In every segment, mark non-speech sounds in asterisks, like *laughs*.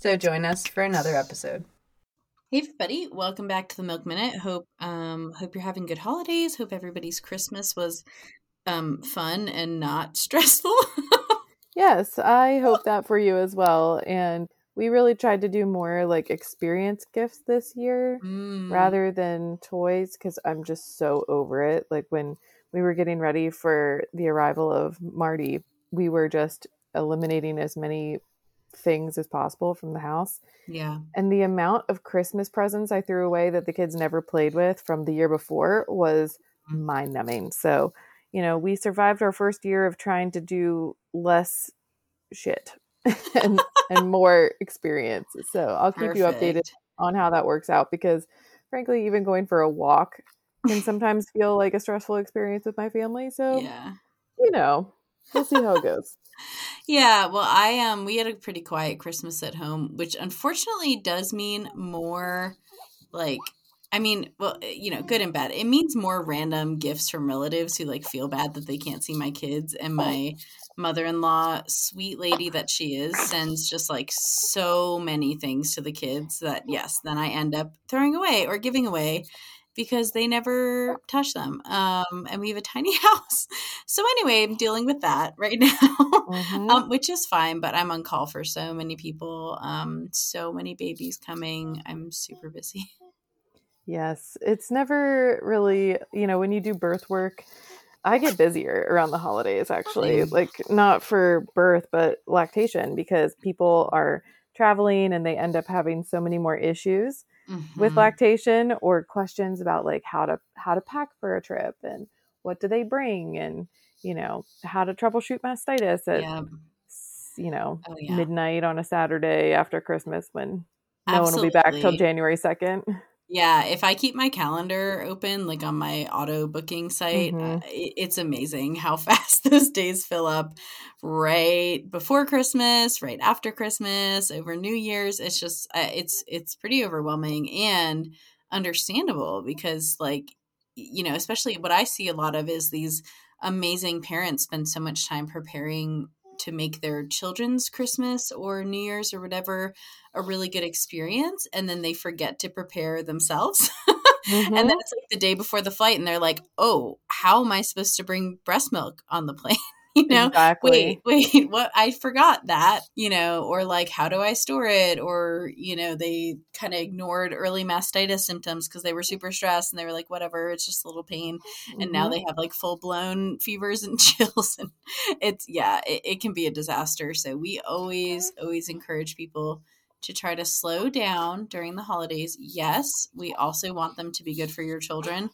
So join us for another episode. Hey everybody, welcome back to the Milk Minute. Hope um hope you're having good holidays. Hope everybody's Christmas was um fun and not *laughs* stressful. Yes, I hope that for you as well. And we really tried to do more like experience gifts this year Mm. rather than toys because I'm just so over it. Like when we were getting ready for the arrival of Marty, we were just eliminating as many things as possible from the house. Yeah. And the amount of Christmas presents I threw away that the kids never played with from the year before was mm. mind numbing. So, you know, we survived our first year of trying to do less shit *laughs* and, and more experience. So I'll keep you updated on how that works out because, frankly, even going for a walk can *laughs* sometimes feel like a stressful experience with my family. So, Yeah. you know, we'll see how it goes. Yeah, well, I um we had a pretty quiet Christmas at home, which unfortunately does mean more like I mean, well, eh, you know, good and bad. It means more random gifts from relatives who like feel bad that they can't see my kids and my mother-in-law, sweet lady that she is, sends just like so many things to the kids that yes, then I end up throwing away or giving away because they never touch them. Um and we have a tiny *laughs* house. So anyway, I'm dealing with that right *laughs* now. Mhm. um, which is fine, but I'm on call for so many people, um, so many babies coming. I'm super busy. Yes, it's never really, you know, when you do birth work, I get busier around the holidays actually. Like not for birth, but lactation because people are traveling and they end up having so many more issues with Mhm. lactation or questions about like how to how to pack for a trip and what do they bring and you know how to troubleshoot mastitis at yeah, you know Oh, yeah. midnight on a Saturday after Christmas when no one will be back till January 2nd. Yeah. If I keep my calendar open, like on my auto booking site, Mhm. uh, it's amazing how *laughs* fast those days fill up. Right before Christmas, right after Christmas, over New Year's. It's just uh, it's it's pretty overwhelming and understandable because like you know especially what i see a lot of is these amazing parents spend so much time preparing to make their children's christmas or new year's or whatever a really good experience and then they forget to prepare themselves Mhm. *laughs* and then it's like the day before the flight and they're like oh how am i supposed to bring breast milk on the plane *laughs* you know exactly. wait wait *laughs* what? I forgot that you know or like how do i store it? Or you know they kind of ignored early mastitis symptoms because they were super stressed and they were like whatever it's just a little pain. And now Mhm. they have like full blown fevers and *laughs* chills and it's yeah it, it can be a disaster. So we always always encourage people to try to slow down during the holidays. Yes we also want them to be good for your children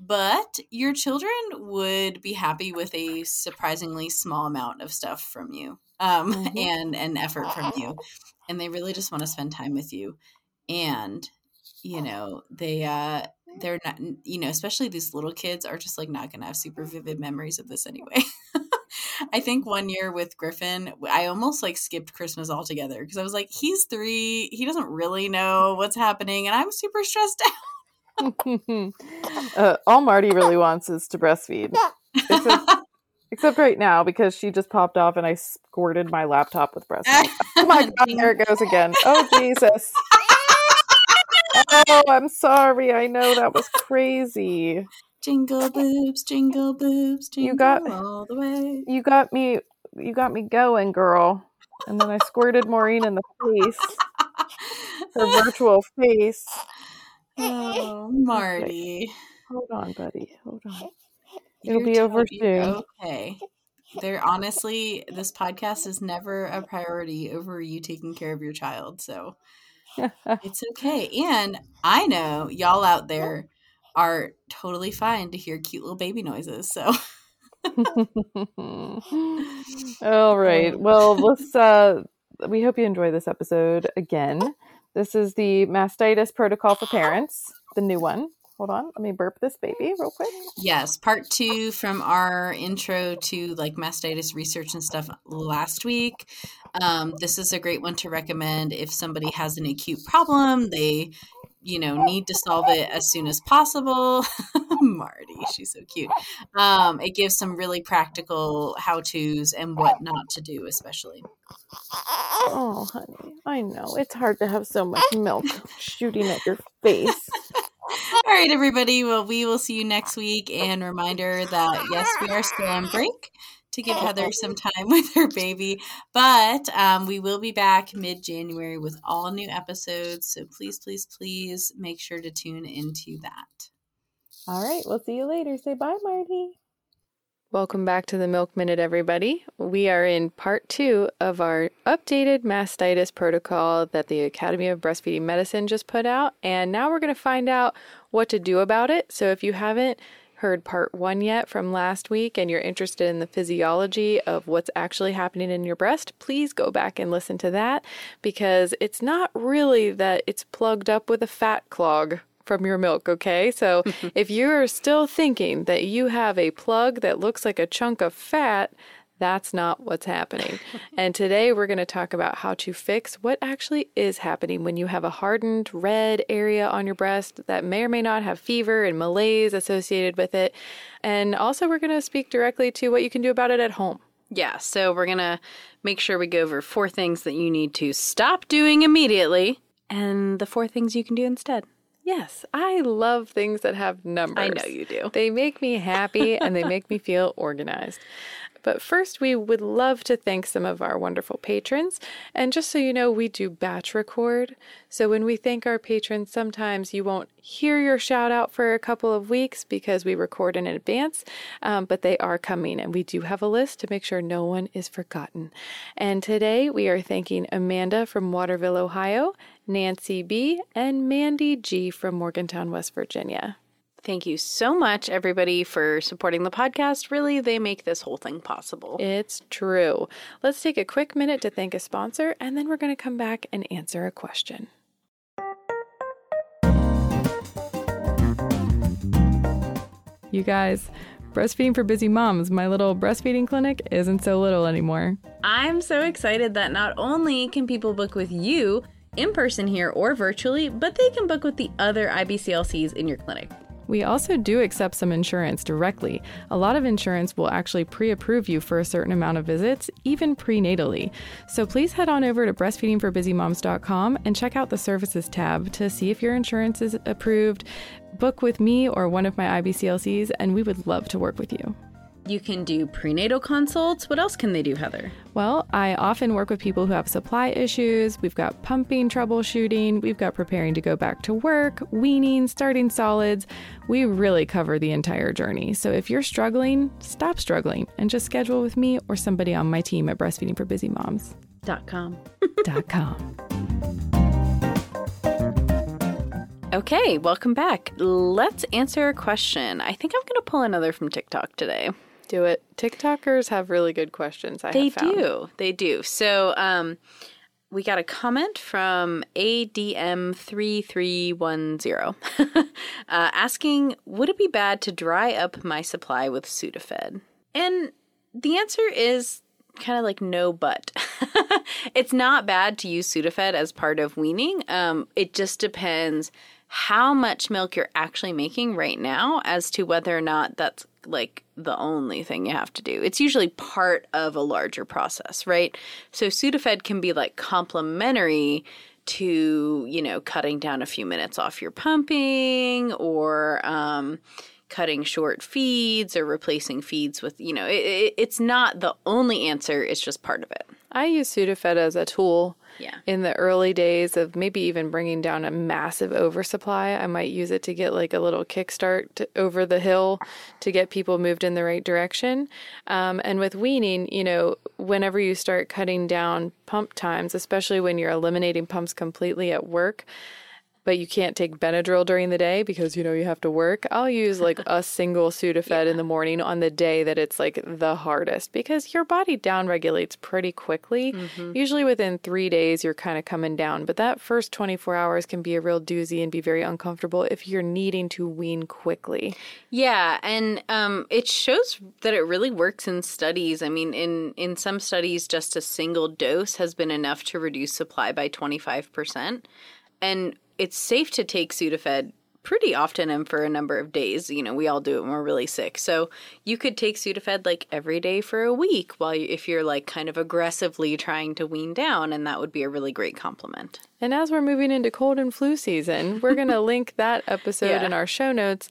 but your children would be happy with a surprisingly small amount of stuff from you um, Mhm. and and effort from you and they really just want to spend time with you and you know they uh they're not you know especially these little kids are just like not gonna have super vivid memories of this anyway. *laughs* I think one year with griffin i almost like skipped christmas altogether because i was like he's three he doesn't really know what's happening and i'm super stressed *laughs* out *laughs* uh, all Marty really wants is to breastfeed. Except, *laughs* except right now because she just popped off and I squirted my laptop with breast milk. *laughs* Oh my god, there it goes again. Oh Jesus. Oh, I'm sorry. I know that was crazy. jingle boobs jingle boobs jingle You got- all the way You got me you got me going, girl. And then I squirted Maureen in the face. Her virtual face. Oh *laughs* marty Hold on, buddy. Hold on. It'll You're be over soon. Okay. There honestly, this podcast is never a priority over you taking care of your child. So *laughs* it's okay. And I know y'all out there are totally fine to hear cute little baby noises. So *laughs* All right. Well, let's uh we hope you enjoy this episode again. This is the mastitis protocol for parents, the new one. Hold on, let me burp this baby real quick. Yes, part two from our intro to like mastitis research and stuff last week. Um, this is a great one to recommend if somebody has an acute problem. They, you know, need to solve it as soon as possible. *laughs* Marty, she's so cute. Um, it gives some really practical how tos and what not to do, especially. Oh, honey, I know it's hard to have so much milk shooting at your face. *laughs* All right, everybody. Well, we will see you next week. And reminder that yes, we are still on break to give Heather some time *laughs* with her baby, but um, we will be back mid January with all new episodes. So please, please, please make sure to tune into that. All right, we'll see you later. Say bye, Marty. Welcome back to the Milk Minute, everybody. We are in part two of our updated mastitis protocol that the Academy of Breastfeeding Medicine just put out. And now we're going to find out what to do about it. So if you haven't heard part one yet from last week and you're interested in the physiology of what's actually happening in your breast, please go back and listen to that because it's not really that it's plugged up with a fat clog from your milk, okay? So *laughs* if you're still thinking that you have a plug that looks like a chunk of fat, that's not what's happening. and today we're going to talk about how to fix what actually is happening when you have a hardened red area on your breast that may or may not have fever and malaise associated with it. And also, we're going to speak directly to what you can do about it at home. Yeah, so we're going to make sure we go over four things that you need to stop doing immediately and the four things you can do instead. Yes, I love things that have numbers. I know you do. They make me happy and they make me feel organized. But first, we would love to thank some of our wonderful patrons. And just so you know, we do batch record. So when we thank our patrons, sometimes you won't hear your shout out for a couple of weeks because we record in advance, um, but they are coming. And we do have a list to make sure no one is forgotten. And today, we are thanking Amanda from Waterville, Ohio, Nancy B., and Mandy G. from Morgantown, West Virginia. Thank you so much, everybody, for supporting the podcast. Really, they make this whole thing possible. It's true. Let's take a quick minute to thank a sponsor, and then we're going to come back and answer a question. You guys, breastfeeding for busy moms, my little breastfeeding clinic isn't so little anymore. I'm so excited that not only can people book with you in person here or virtually, but they can book with the other IBCLCs in your clinic. We also do accept some insurance directly. A lot of insurance will actually pre approve you for a certain amount of visits, even prenatally. So please head on over to breastfeedingforbusymoms.com and check out the services tab to see if your insurance is approved. Book with me or one of my IBCLCs, and we would love to work with you. You can do prenatal consults. What else can they do, Heather? Well, I often work with people who have supply issues. We've got pumping troubleshooting. We've got preparing to go back to work, weaning, starting solids. We really cover the entire journey. So if you're struggling, stop struggling and just schedule with me or somebody on my team at Breastfeeding for Busy Moms. Dot com. *laughs* dot com. Okay, welcome back. Let's answer a question. I think I'm going to pull another from TikTok today. Do it. TikTokers have really good questions. I They have found. do. They do. So, um, we got a comment from ADM3310 *laughs* uh, asking Would it be bad to dry up my supply with Sudafed? And the answer is kind of like no, but. *laughs* it's not bad to use Sudafed as part of weaning. Um, it just depends how much milk you're actually making right now as to whether or not that's like the only thing you have to do. It's usually part of a larger process, right? So Sudafed can be like complementary to, you know, cutting down a few minutes off your pumping or um, cutting short feeds or replacing feeds with, you know, it, it, it's not the only answer, it's just part of it. I use Sudafed as a tool Yeah. in the early days of maybe even bringing down a massive oversupply. I might use it to get like a little kickstart over the hill to get people moved in the right direction. Um, and with weaning, you know, whenever you start cutting down pump times, especially when you're eliminating pumps completely at work, but you can't take Benadryl during the day because you know you have to work, I'll use like *laughs* a single Sudafed in the morning on the day that it's like the hardest because your body downregulates pretty quickly. Usually within three days, you're kind of coming down, but that first 24 hours can be a real doozy and be very uncomfortable if you're needing to wean quickly. Yeah, and um, it shows that it really works in studies. I mean, in in some studies, just a single dose has been enough to reduce supply by twenty five percent, and it's safe to take Sudafed pretty often and for a number of days. You know, we all do it when we're really sick. So you could take Sudafed like every day for a week while you, if you're like kind of aggressively trying to wean down, and that would be a really great complement. And as we're moving into cold and flu season, we're going *laughs* to link that episode Yeah. in our show notes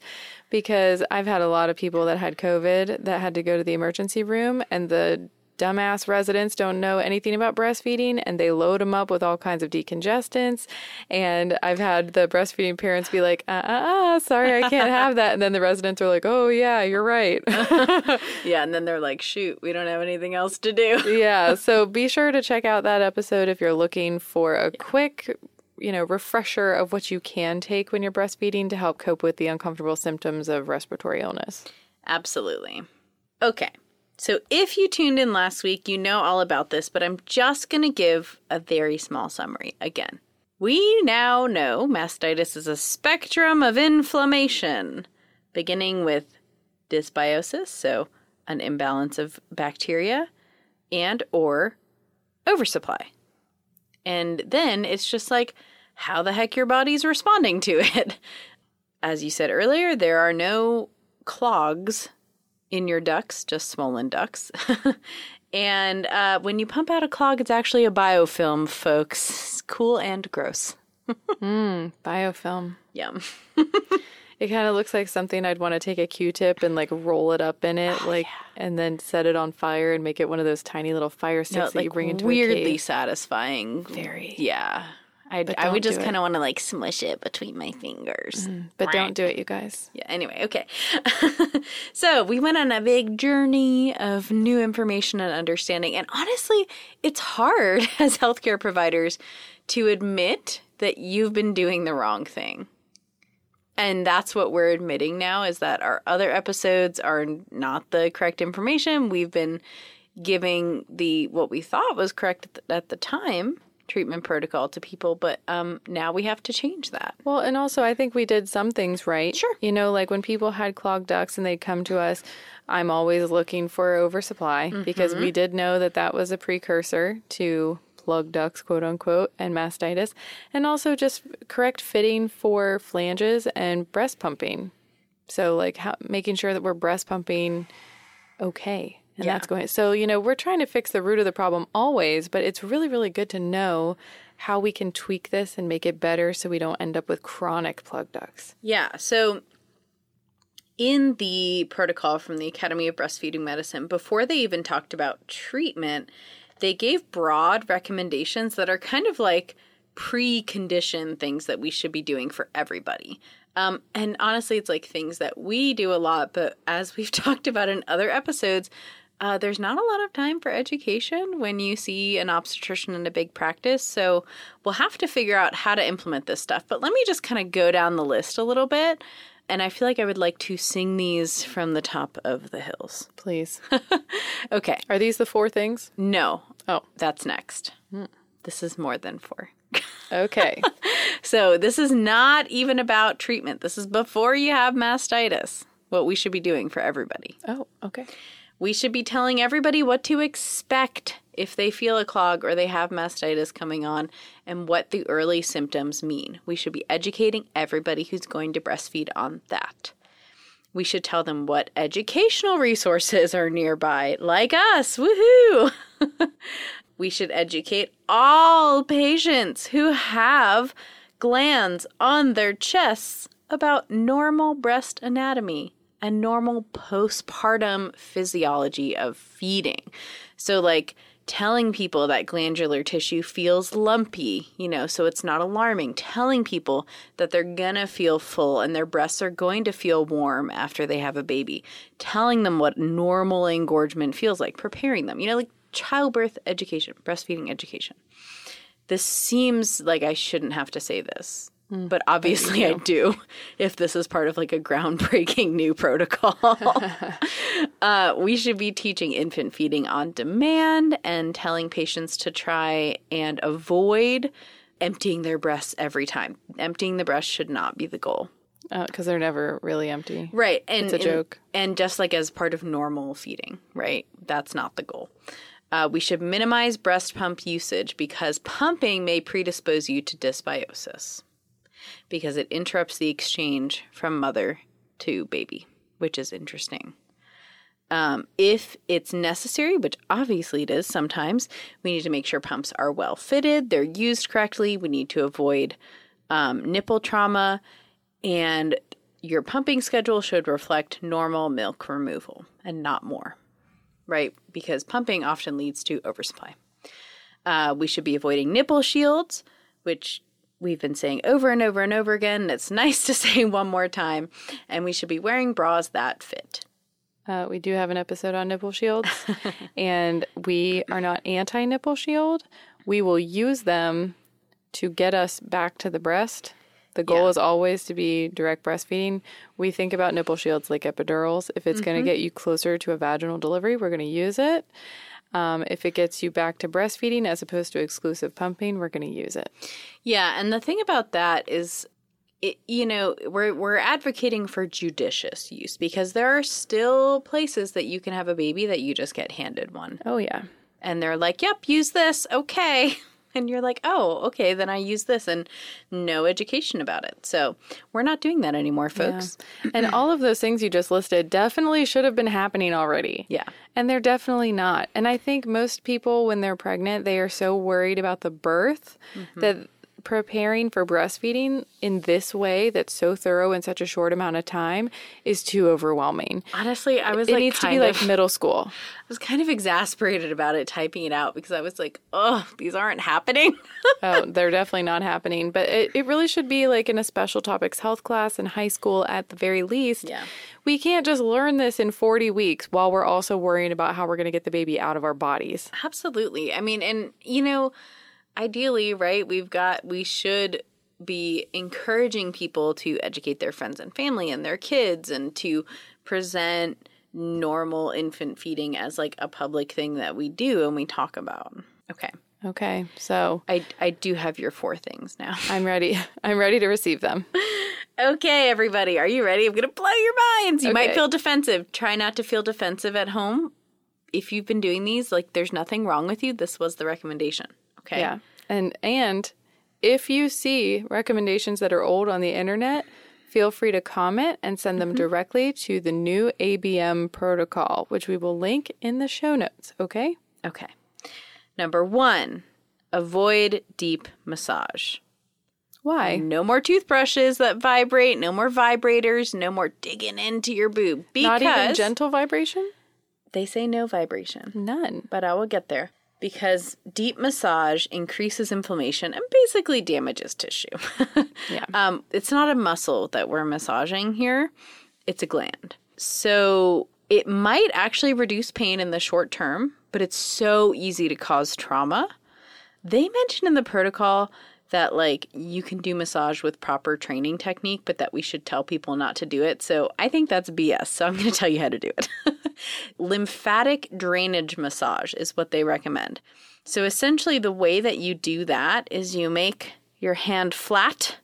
because I've had a lot of people that had COVID that had to go to the emergency room, and the dumbass residents don't know anything about breastfeeding and they load them up with all kinds of decongestants. And I've had the breastfeeding parents be like, uh uh uh, sorry, I can't have that. And then the residents are like, oh, yeah, you're right. *laughs* Yeah, and then they're like, "Shoot, we don't have anything else to do." *laughs* yeah. So be sure to check out that episode if you're looking for a quick, you know, refresher of what you can take when you're breastfeeding to help cope with the uncomfortable symptoms of respiratory illness. Absolutely. Okay. So if you tuned in last week, you know all about this, but I'm just going to give a very small summary again. We now know mastitis is a spectrum of inflammation, beginning with dysbiosis, so an imbalance of bacteria, and or oversupply. And then it's just like how the heck your body's responding to it. *laughs* As you said earlier, there are no clogs in your ducts, just swollen ducts. *laughs* and uh, when you pump out a clog, it's actually a biofilm, folks. It's cool and gross. *laughs* Biofilm. Yum. It kind of looks like something I'd want to take a Q-tip and like roll it up in it, like, and then set it on fire and make it one of those tiny little fire sticks No, that like you bring into a weirdly cave. satisfying. Very. Yeah. I, I would just kind of want to like smush it between my fingers. Mm-hmm. But don't do it, you guys. Yeah, anyway, okay. *laughs* so we went on a big journey of new information and understanding. And honestly, it's hard *laughs* as healthcare providers to admit that you've been doing the wrong thing. And that's what we're admitting now is that our other episodes are not the correct information. We've been giving the what we thought was correct at the, at the time treatment protocol to people, but um, now we have to change that. Well, and also I think we did some things right. Sure. You know, like when people had clogged ducts and they'd come to us, I'm always looking for oversupply because we did know that that was a precursor to plug ducts, quote unquote, and mastitis, and also just correct fitting for flanges and breast pumping. So, like, how, making sure that we're breast pumping okay. And Yeah. that's going. So, you know, we're trying to fix the root of the problem always, but it's really, really good to know how we can tweak this and make it better so we don't end up with chronic plug ducts. Yeah. So, in the protocol from the Academy of Breastfeeding Medicine, before they even talked about treatment, they gave broad recommendations that are kind of like precondition things that we should be doing for everybody. Um, and honestly, it's like things that we do a lot, but as we've *laughs* talked about in other episodes, uh, there's not a lot of time for education when you see an obstetrician in a big practice. So we'll have to figure out how to implement this stuff. But let me just kind of go down the list a little bit. And I feel like I would like to sing these from the top of the hills. Please. *laughs* Okay. Are these the four things? No, Oh, that's next. This is more than four. okay. *laughs* So this is not even about treatment. This is before you have mastitis, what we should be doing for everybody. oh, okay. We should be telling everybody what to expect if they feel a clog or they have mastitis coming on and what the early symptoms mean. We should be educating everybody who's going to breastfeed on that. We should tell them what educational resources are nearby, like us. Woohoo! *laughs* we should educate all patients who have glands on their chests about normal breast anatomy and normal postpartum physiology of feeding. So, like, telling people that glandular tissue feels lumpy, you know, so it's not alarming. Telling people that they're gonna feel full and their breasts are going to feel warm after they have a baby. Telling them what normal engorgement feels like, preparing them, you know, like childbirth education, breastfeeding education. This seems like I shouldn't have to say this, but obviously I do *laughs* if this is part of like a groundbreaking new protocol. *laughs* *laughs* uh, we should be teaching infant feeding on demand and telling patients to try and avoid emptying their breasts every time. Emptying the breast should not be the goal. because they're never really empty. Right. And It's a and- joke. And just like as part of normal feeding, right? That's not the goal. Uh, we should minimize breast pump usage because pumping may predispose you to dysbiosis because it interrupts the exchange from mother to baby, which is interesting. Um, if it's necessary, which obviously it is sometimes, we need to make sure pumps are well fitted, they're used correctly. We need to avoid um, nipple trauma, and your pumping schedule should reflect normal milk removal and not more, right? Because pumping often leads to oversupply. Uh, we should be avoiding nipple shields, which we've been saying over and over and over again. and It's *laughs* nice to say one more time. And we should be wearing bras that fit. Uh, we do have an episode on nipple shields, *laughs* and we are not anti nipple shield. We will use them to get us back to the breast. The goal Yeah. is always to be direct breastfeeding. We think about nipple shields like epidurals. If it's going to get you closer to a vaginal delivery, we're going to use it. Um, if it gets you back to breastfeeding as opposed to exclusive pumping, we're going to use it. Yeah, and the thing about that is, it, you know, we're we're advocating for judicious use because there are still places that you can have a baby that you just get handed one, Oh, yeah. and they're like, "Yep, use this, okay," *laughs* *laughs* and you're like, "Oh, okay, then I use this," and no education about it. So we're not doing that anymore, folks. *clears throat* and all of those things you just listed definitely should have been happening already. Yeah. And they're definitely not. And I think most people, when they're pregnant, they are so worried about the birth mm-hmm. that preparing for breastfeeding in this way that's so thorough in such a short amount of time is too overwhelming. Honestly, I was like, it like, needs to be kind like middle school. I was kind of exasperated about it typing it out because I was like, "Oh, these aren't happening." *laughs* oh, they're definitely not happening. But it, it really should be like in a special topics health class in high school at the very least. Yeah. We can't just learn this in 40 weeks while we're also worrying about how we're going to get the baby out of our bodies. Absolutely. I mean, and you know, ideally, right, we've got, we should be encouraging people to educate their friends and family and their kids and to present normal infant feeding as like a public thing that we do and we talk about. Okay. Okay. So I, I do have your four things now. *laughs* I'm ready. I'm ready to receive them. Okay, everybody, are you ready? I'm going to blow your minds. You might feel defensive. Try not to feel defensive at home. If you've been doing these, like there's nothing wrong with you. This was the recommendation. Okay. Yeah. And and if you see recommendations that are old on the internet, feel free to comment and send them mm-hmm. directly to the new ABM protocol, which we will link in the show notes, okay? Okay. Number one, avoid deep massage. Why? No more toothbrushes that vibrate, no more vibrators, no more digging into your boob. Because Not even gentle vibration? they say no vibration, None. but I will get there. Because deep massage increases inflammation and basically damages tissue. *laughs* Yeah. Um, it's not a muscle that we're massaging here, it's a gland. So it might actually reduce pain in the short term, but it's so easy to cause trauma. They mentioned in the protocol that like you can do massage with proper training technique, but that we should tell people not to do it. So I think that's BS. So I'm going *laughs* to tell you how to do it. *laughs* Lymphatic drainage massage is what they recommend. So essentially, the way that you do that is you make your hand flat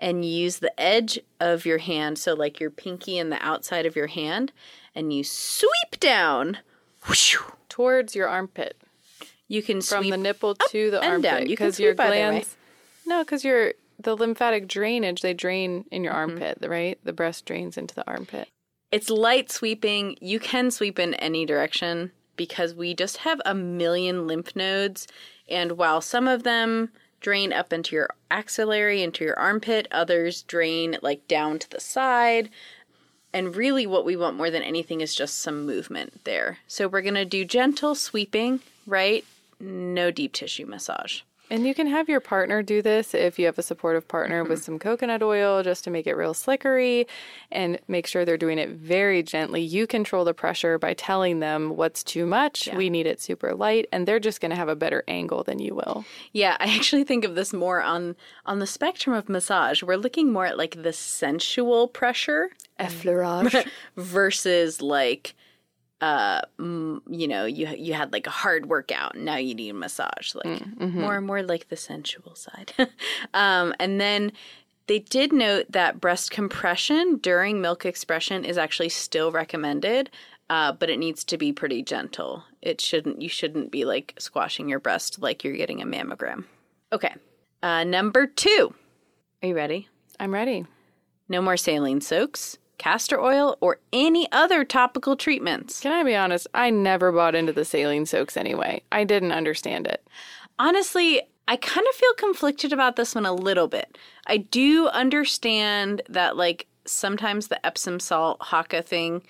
and use the edge of your hand, so like your pinky and the outside of your hand, and you sweep down. Whoosh. Towards your armpit. You can From the nipple to the armpit. Because your glands. No, because you're the lymphatic drainage, they drain in Mm-hmm. your armpit, right? The breast drains into the armpit. It's light sweeping. You can sweep in any direction because we just have a million lymph nodes. And while some of them drain up into your axillary, into your armpit, others drain like down to the side. And really, what we want more than anything is just some movement there. So we're going to do gentle sweeping, right? No deep tissue massage. And you can have your partner do this if you have a supportive partner with mm-hmm. some coconut oil just to make it real slickery and make sure they're doing it very gently. You control the pressure by telling them what's too much. We need it super light, and they're just going to have a better angle than you will. Yeah, I actually think of this more on on the spectrum of massage. We're looking more at like the sensual pressure Effleurage. *laughs* versus like uh mm, you know you you had like a hard workout and now you need a massage like more and more like the sensual side. *laughs* Um and then they did note that breast compression during milk expression is actually still recommended uh, but it needs to be pretty gentle. It shouldn't you shouldn't be like squashing your breast like you're getting a mammogram. Okay uh, number two. Are you ready? I'm ready. no more saline soaks, castor oil, or any other topical treatments. Can I be honest? I never bought into the saline soaks anyway. I didn't understand it. Honestly, I kind of feel conflicted about this one a little bit. I do understand that, like, sometimes the Epsom salt Haakaa thing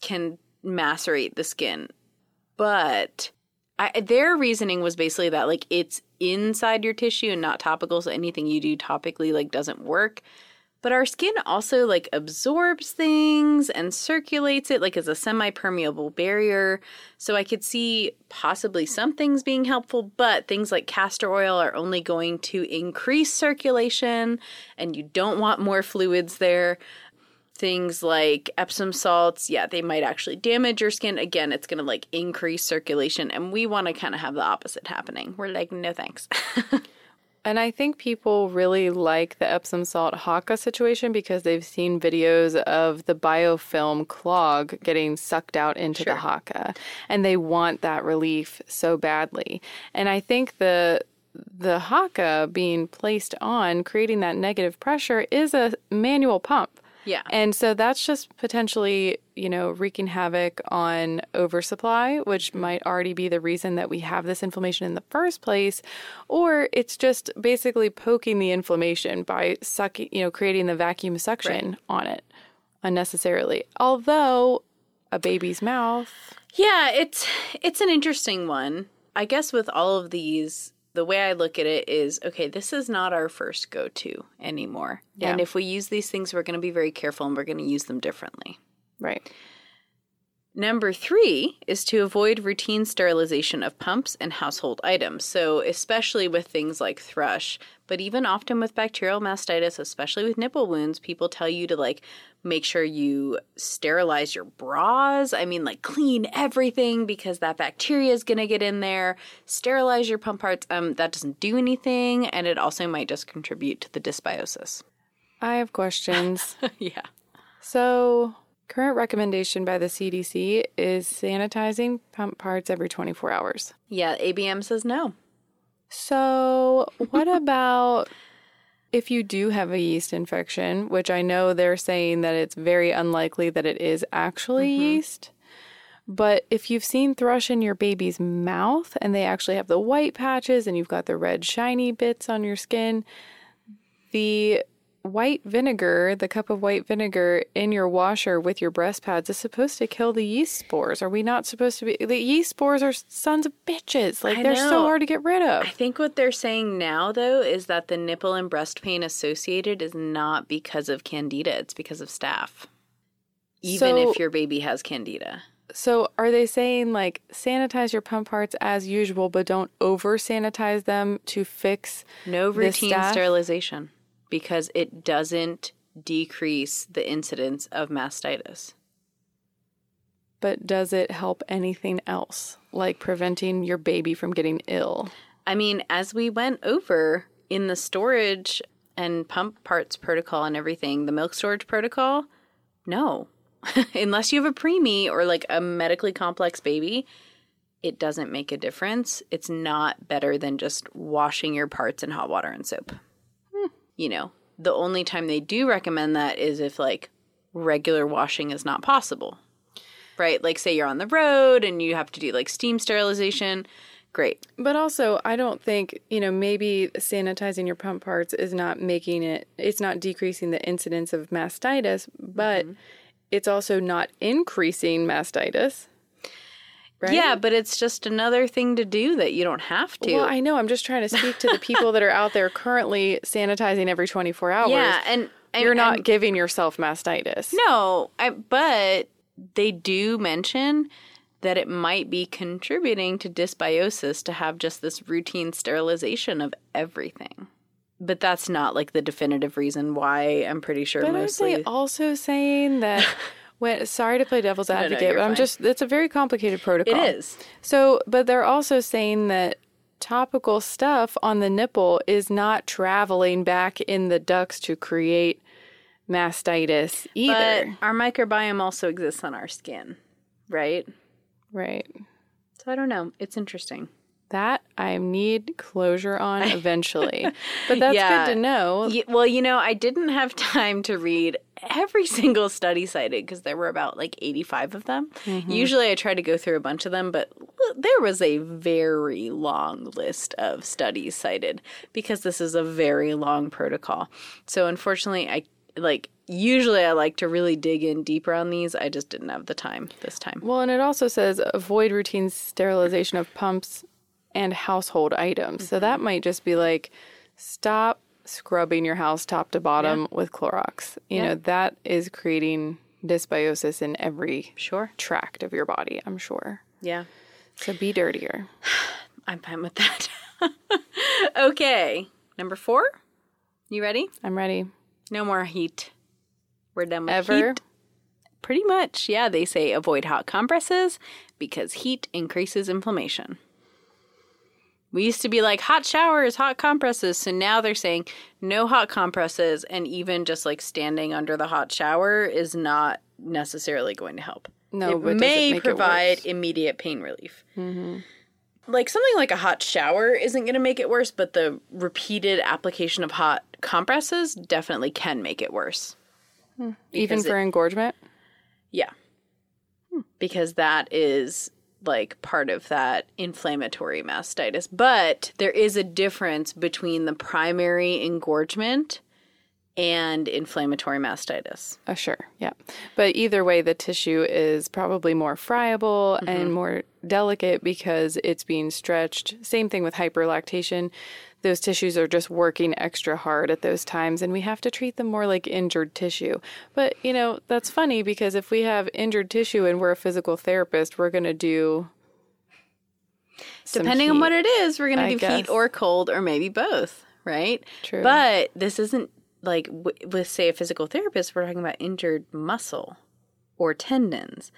can macerate the skin, but I, their reasoning was basically that, like, it's inside your tissue and not topical, so anything you do topically, like, doesn't work. But our skin also like absorbs things and circulates it like as a semi-permeable barrier. So I could see possibly some things being helpful, but things like castor oil are only going to increase circulation and you don't want more fluids there. Things like Epsom salts, yeah, they might actually damage your skin. Again, it's going to like increase circulation and we want to kind of have the opposite happening. We're like, no thanks. *laughs* And I think people really like the Epsom salt Haakaa situation because they've seen videos of the biofilm clog getting sucked out into the Haakaa and they want that relief so badly. And I think the the Haakaa being placed on creating that negative pressure is a manual pump. Yeah. And so that's just potentially, you know, wreaking havoc on oversupply, which mm-hmm. might already be the reason that we have this inflammation in the first place. Or it's just basically poking the inflammation by sucking, you know, creating the vacuum suction on it unnecessarily. Although a baby's mouth, Yeah, it's it's an interesting one. I guess with all of these, the way I look at it is okay, this is not our first go to anymore. Yeah. And if we use these things, we're going to be very careful and we're going to use them differently. right. Number three is to avoid routine sterilization of pumps and household items. So, especially with things like thrush, but even often with bacterial mastitis, especially with nipple wounds, people tell you to like make sure you sterilize your bras. I mean, like clean everything because that bacteria is going to get in there. Sterilize your pump parts. Um, that doesn't do anything, and it also might just contribute to the dysbiosis. I have questions. *laughs* yeah. so, current recommendation by the CDC is sanitizing pump parts every 24 hours. Yeah, ABM says no. So, what about if you do have a yeast infection, which I know they're saying that it's very unlikely that it is actually mm-hmm. yeast? But if you've seen thrush in your baby's mouth and they actually have the white patches and you've got the red shiny bits on your skin, the white vinegar, the cup of white vinegar in your washer with your breast pads is supposed to kill the yeast spores. Are we not supposed to be? The yeast spores are sons of bitches. Like I they're so hard to get rid of. I think what they're saying now, though, is that the nipple and breast pain associated is not because of candida, it's because of staph. Even So- if your baby has candida. So are they saying like sanitize your pump parts as usual, but don't over sanitize them to fix? No routine sterilization because it doesn't decrease the incidence of mastitis. But does it help anything else, like preventing your baby from getting ill? I mean, as we went over in the storage and pump parts protocol and everything, the milk storage protocol, no. *laughs* Unless you have a preemie or like a medically complex baby, it doesn't make a difference. It's not better than just washing your parts in hot water and soap. You know, the only time they do recommend that is if like regular washing is not possible. Right? Like say you're on the road and you have to do like steam sterilization. Great. But also, I don't think, you know, maybe sanitizing your pump parts is not making it, it's not decreasing the incidence of mastitis, but mm-hmm. it's also not increasing mastitis. Right? Yeah, but it's just another thing to do that you don't have to. Well, I know. I'm just trying to speak to the people that are out there currently sanitizing every 24 *laughs* hours. yeah, and, and You're not and- giving yourself mastitis. No, I, but they do mention that it might be contributing to dysbiosis to have just this routine sterilization of everything. But that's not like the definitive reason why I'm pretty sure But mostly. also saying that? *laughs* When, sorry to play devil's advocate, you're but I'm fine. just, it's a very complicated protocol. it is. So, but they're also saying that topical stuff on the nipple is not traveling back in the ducts to create mastitis either. But our microbiome also exists on our skin, right? right. So I don't know. It's interesting. That I need closure on *laughs* eventually. but that's Yeah. good to know. Ye- well, you know, I didn't have *laughs* time to read every single study cited because there were about like 85 of them. Mm-hmm. Usually I try to go through a bunch of them, but l- there was a very long list of studies cited because this is a very long protocol. So unfortunately, I like usually I like to really dig in deeper on these. I just didn't have the time this time. Well, and it also says avoid routine sterilization of pumps and household items. So Mm-hmm. that might just be like stop scrubbing your house top to bottom with Clorox. You know, that is creating dysbiosis in every Sure. tract of your body, I'm sure. Yeah. So be dirtier. *sighs* I'm fine with that. *laughs* okay. Number 4. You ready? I'm ready. No more heat. We're done with Ever? heat. Pretty much, yeah. They say avoid hot compresses because heat increases inflammation. We used to be like hot showers, hot compresses. So now they're saying no hot compresses, and even just like standing under the hot shower is not necessarily going to help. No, it it may it provide worse? immediate pain relief. Mm-hmm. Like something like a hot shower isn't going to make it worse, but the repeated application of hot compresses definitely can make it worse. Hmm. Even Because for engorgement? Yeah. Hmm. Because that is like part of that inflammatory mastitis. But there is a difference between the primary engorgement and inflammatory mastitis. Uh, sure, yeah. But either way, the tissue is probably more friable and more delicate because it's being stretched. Same thing with hyperlactation. Those tissues are just working extra hard at those times, and we have to treat them more like injured tissue. But, you know, that's funny because if we have injured tissue and we're a physical therapist, we're going to do. Depending on what it is, we're going to do guess. heat or cold or maybe both, right? True. But this isn't like w- with, say, a physical therapist, we're talking about injured muscle or tendons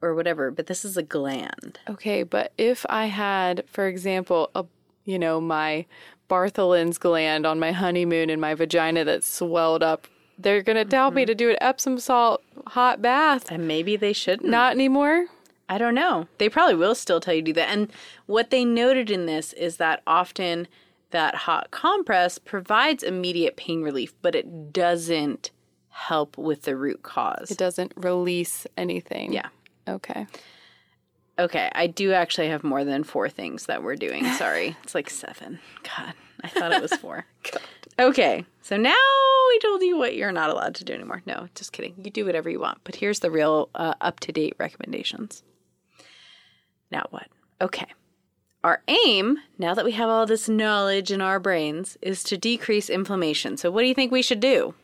or whatever, but this is a gland. Okay, but if I had, for example, a you know, my Bartholin's gland on my honeymoon in my vagina that swelled up, they're gonna tell me mm-hmm. to do an Epsom salt hot bath. And maybe they shouldn't. Not anymore. I don't know. They probably will still tell you to do that. And what they noted in this is that often that hot compress provides immediate pain relief, but it doesn't help with the root cause. It doesn't release anything. Yeah. Okay. Okay, I do actually have more than four things that we're doing. *laughs* Sorry. it's like seven. God, I thought it was four. *laughs* okay, so now we told you what you're not allowed to do anymore. No, just kidding. You do whatever you want. But here's the real uh, up to date recommendations. Now what? Okay. Our aim, now that we have all this knowledge in our brains, is to decrease inflammation. So, what do you think we should do?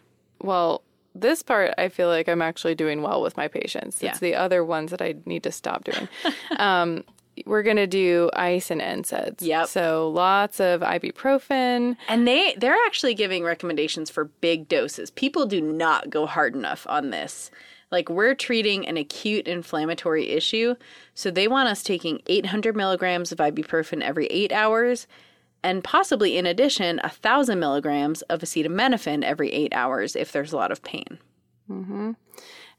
Well, this part I feel like I'm actually doing well with my patients. Yeah. It's the other ones that I need to stop doing. *laughs* um, we're gonna do ice and NSAIDs. Yep. So lots of ibuprofen. And they they're actually giving recommendations for big doses. People do not go hard enough on this. Like we're treating an acute inflammatory issue, so they want us taking 800 milligrams of ibuprofen every eight hours, and possibly in addition a thousand milligrams of acetaminophen every eight hours if there's a lot of pain. Mm-hmm.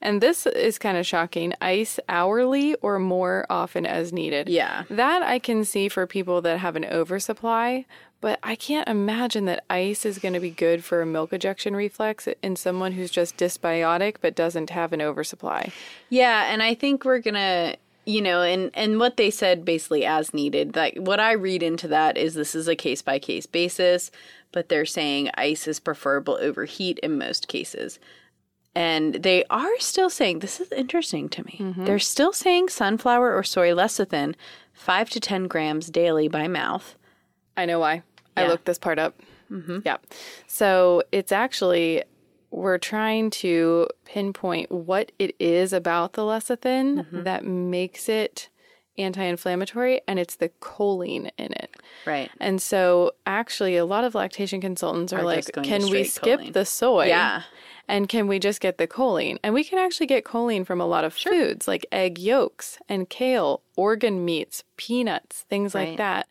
And this is kind of shocking. Ice hourly or more often as needed. Yeah. That I can see for people that have an oversupply, but I can't imagine that ice is going to be good for a milk ejection reflex in someone who's just dysbiotic but doesn't have an oversupply. Yeah, and I think we're gonna, you know, and and what they said basically as needed. Like what I read into that is this is a case by case basis, but they're saying ice is preferable over heat in most cases. And they are still saying this is interesting to me. They're still saying sunflower or soy lecithin, five to ten grams daily by mouth. I know why. I looked this part up. Mm-hmm. Yeah. So it's actually, we're trying to pinpoint what it is about the lecithin that makes it anti inflammatory, and it's the choline in it. Right. And so, actually, a lot of lactation consultants are, Are like, just going to can we skip choline." the soy? Yeah. And can we just get the choline? And we can actually get choline from a lot of foods like egg yolks and kale, organ meats, peanuts, things Right. like that,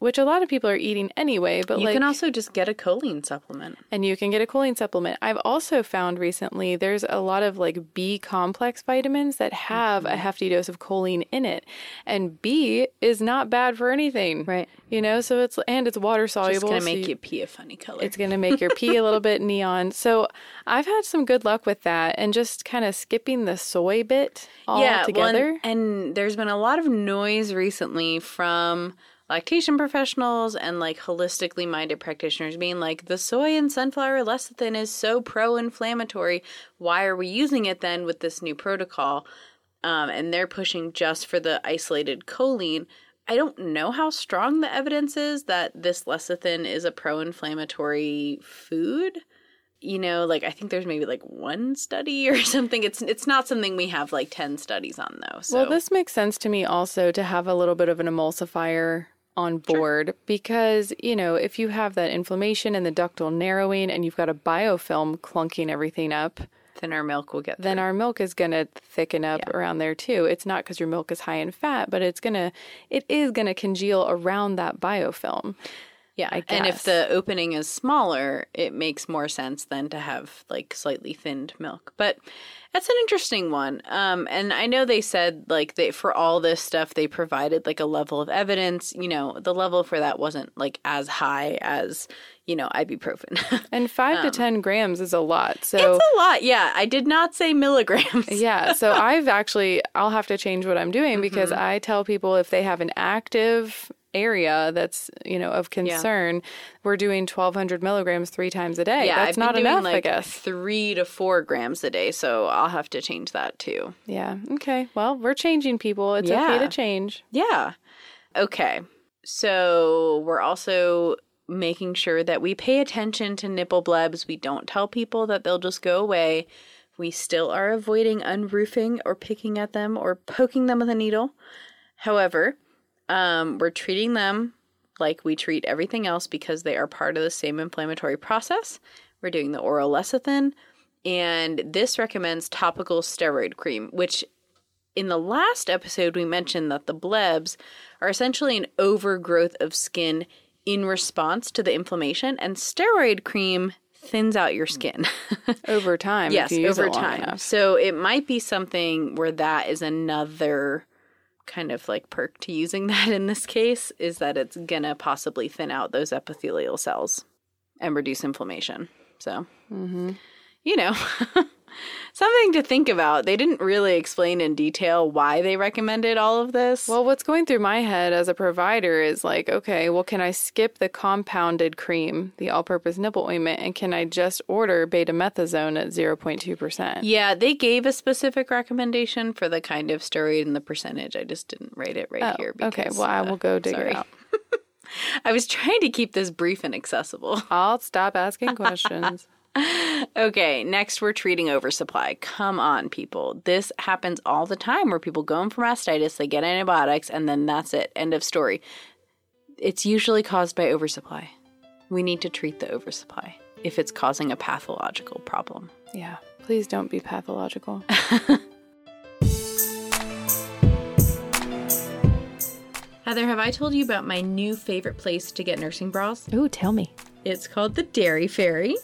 which a lot of people are eating anyway. But You like, can also just get a choline supplement. and you can get a choline supplement. I've also found recently there's a lot of like B complex vitamins that have Mm-hmm. a hefty dose of choline in it. And B is not bad for anything. Right. You know, so it's and it's water soluble. It's gonna so make you- you pee a funny color. it's going to make your pee a little bit neon. *laughs* So I've had some good luck with that and just kind of skipping the soy bit all well, together. and, and there's been a lot of noise recently from lactation professionals and like holistically minded practitioners being like the soy and sunflower lecithin is so pro-inflammatory. Why are we using it then with this new protocol? Um, and they're pushing just for the isolated choline. I don't know how strong the evidence is that this lecithin is a pro-inflammatory food. You know like i think there's maybe like one study *laughs* or something. It's it's not something we have like 10 studies on though so. Well, this makes sense to me also to have a little bit of an emulsifier on board because, you know, if you have that inflammation and the ductal narrowing and you've got a biofilm clunking everything up, then our milk will get then through. our milk is going to thicken up around there too. It's not because your milk is high in fat, but it's going to, it is going to congeal around that biofilm. Yeah I and if the opening is smaller it makes more sense than to have like slightly thinned milk. But that's an interesting one. Um and i know they said like they for all this stuff they provided like a level of evidence. You know the level for that wasn't like as high as you know ibuprofen. *laughs* And five to 10 grams is a lot. So Um, it's a lot yeah. I did not say milligrams. *laughs* Yeah, so *laughs* I've actually I'll have to change what I'm doing because Mm-hmm. I tell people if they have an active area that's you know of concern, we're doing 1,200 milligrams three times a day. yeah that's I've not enough, like I guess. three to four grams a day so i'll have to change that too Yeah. Okay. Well, we're changing people. It's okay Yeah. to change. Yeah. Okay. So we're also making sure that we pay attention to nipple blebs. We don't tell people that they'll just go away. We still are avoiding unroofing or picking at them or poking them with a needle. However, um, we're treating them like we treat everything else because they are part of the same inflammatory process. We're doing the oral lecithin, and this recommends topical steroid cream, which in the last episode, we mentioned that the blebs are essentially an overgrowth of skin in response to the inflammation, and steroid cream thins out your skin. *laughs* Over time. yes, if you use over time. enough. So it might be something where that is another kind of like perk to using *laughs* that in this case is that it's gonna possibly thin out those epithelial cells and reduce inflammation. So, Mm-hmm. you know, *laughs* something to think about. They didn't really explain in detail why they recommended all of this. Well, what's going through my head as a provider is like, okay, well, can I skip the compounded cream, the all purpose nipple ointment, and can I just order betamethasone at 0.2%? yeah, they gave a specific recommendation for the kind of steroid and the percentage. I just didn't write it right Oh, here. okay, because, well, I uh, will go dig sorry. it out. *laughs* I was trying to keep this brief and accessible. I'll stop asking questions. *laughs* Okay, next we're treating oversupply. Come on, people. This happens all the time where people go in for mastitis, they get antibiotics, and then that's it. End of story. It's usually caused by oversupply. We need to treat the oversupply if it's causing a pathological problem. yeah, please don't be pathological. *laughs* Heather, have I told you about my new favorite place to get nursing bras? Ooh, tell me. It's called the Dairy Fairy.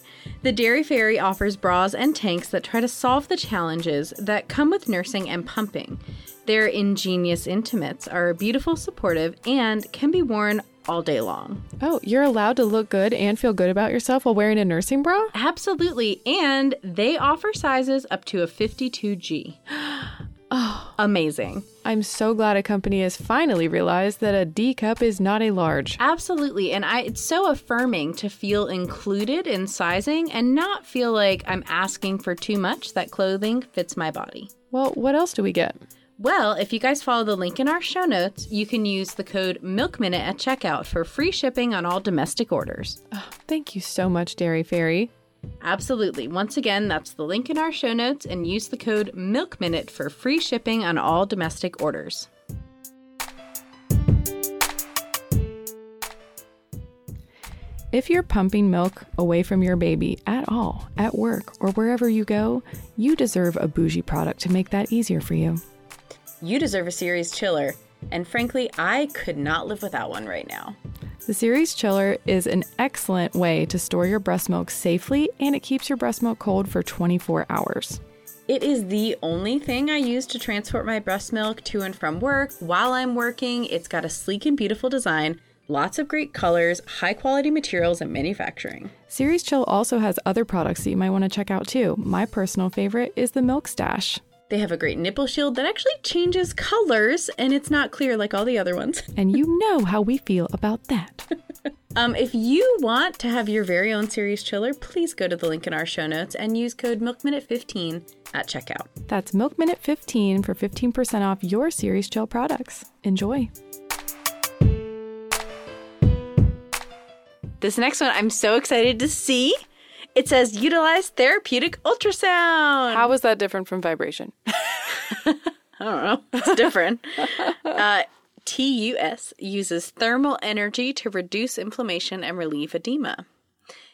The Dairy Fairy offers bras and tanks that try to solve the challenges that come with nursing and pumping. Their ingenious intimates are beautiful, supportive, and can be worn all day long. Oh, you're allowed to look good and feel good about yourself while wearing a nursing bra? Absolutely. And they offer sizes up to a 52G. *gasps* *gasps* Oh, Amazing. I'm so glad a company has finally realized that a D cup is not a large. Absolutely. And I it's so affirming to feel included in sizing and not feel like I'm asking for too much that clothing fits my body. Well, what else do we get? Well, if you guys follow the link in our show notes, you can use the code MILKMINUTE at checkout for free shipping on all domestic orders. Oh, thank you so much, Dairy Fairy. Absolutely. Once again, that's the link in our show notes and use the code MILKMINUTE for free shipping on all domestic orders. If you're pumping milk away from your baby at all, at work, or wherever you go, you deserve a bougie product to make that easier for you. You deserve a Ceres chiller, and frankly, I could not live without one right now. The Ceres Chiller is an excellent way to store your breast milk safely and it keeps your breast milk cold for 24 hours. It is the only thing I use to transport my breast milk to and from work while I'm working. It's got a sleek and beautiful design, lots of great colors, high quality materials, and manufacturing. Ceres Chill also has other products that you might want to check out too. My personal favorite is the Milk Stash. They have a great nipple shield that actually changes colors and it's not clear like all the other ones. *laughs* And you know how we feel about that. *laughs* Um, if you want to have your very own Ceres chiller, please go to the link in our show notes and use code MilkMinute15 at checkout. That's Milk Minute 15 for 15% off your Ceres Chill products. Enjoy. This next one I'm so excited to see. It says utilize therapeutic ultrasound. How is that different from vibration? *laughs* I don't know. It's different. *laughs* uh, TUS uses thermal energy to reduce inflammation and relieve edema.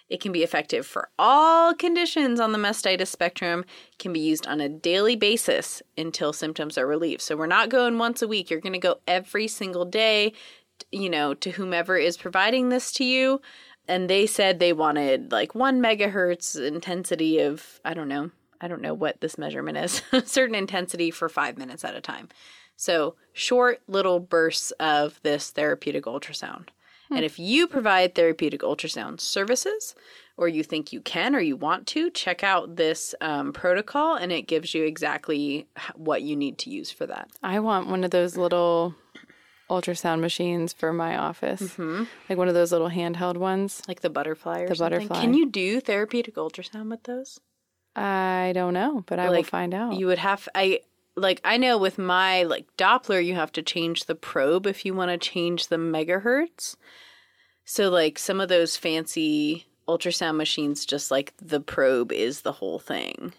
It can be effective for all conditions on the mastitis spectrum, can be used on a daily basis until symptoms are relieved. So we're not going once a week. You're going to go every single day, you know, to whomever is providing this to you. And they said they wanted like one megahertz intensity of, I don't know, I don't know what this measurement is, *laughs* a certain intensity for five minutes at a time. So short little bursts of this therapeutic ultrasound. And if you provide therapeutic ultrasound services, or you think you can or you want to, check out this um, protocol and it gives you exactly what you need to use for that. I want one of those little ultrasound machines for my office. Mm-hmm. Like one of those little handheld ones. Like the butterfly or The something. butterfly. Can you do therapeutic ultrasound with those? I don't know, but I will find out. You would have I like I know with my like Doppler you have to change the probe if you want to change the megahertz. So like some of those fancy ultrasound machines just like the probe is the whole thing.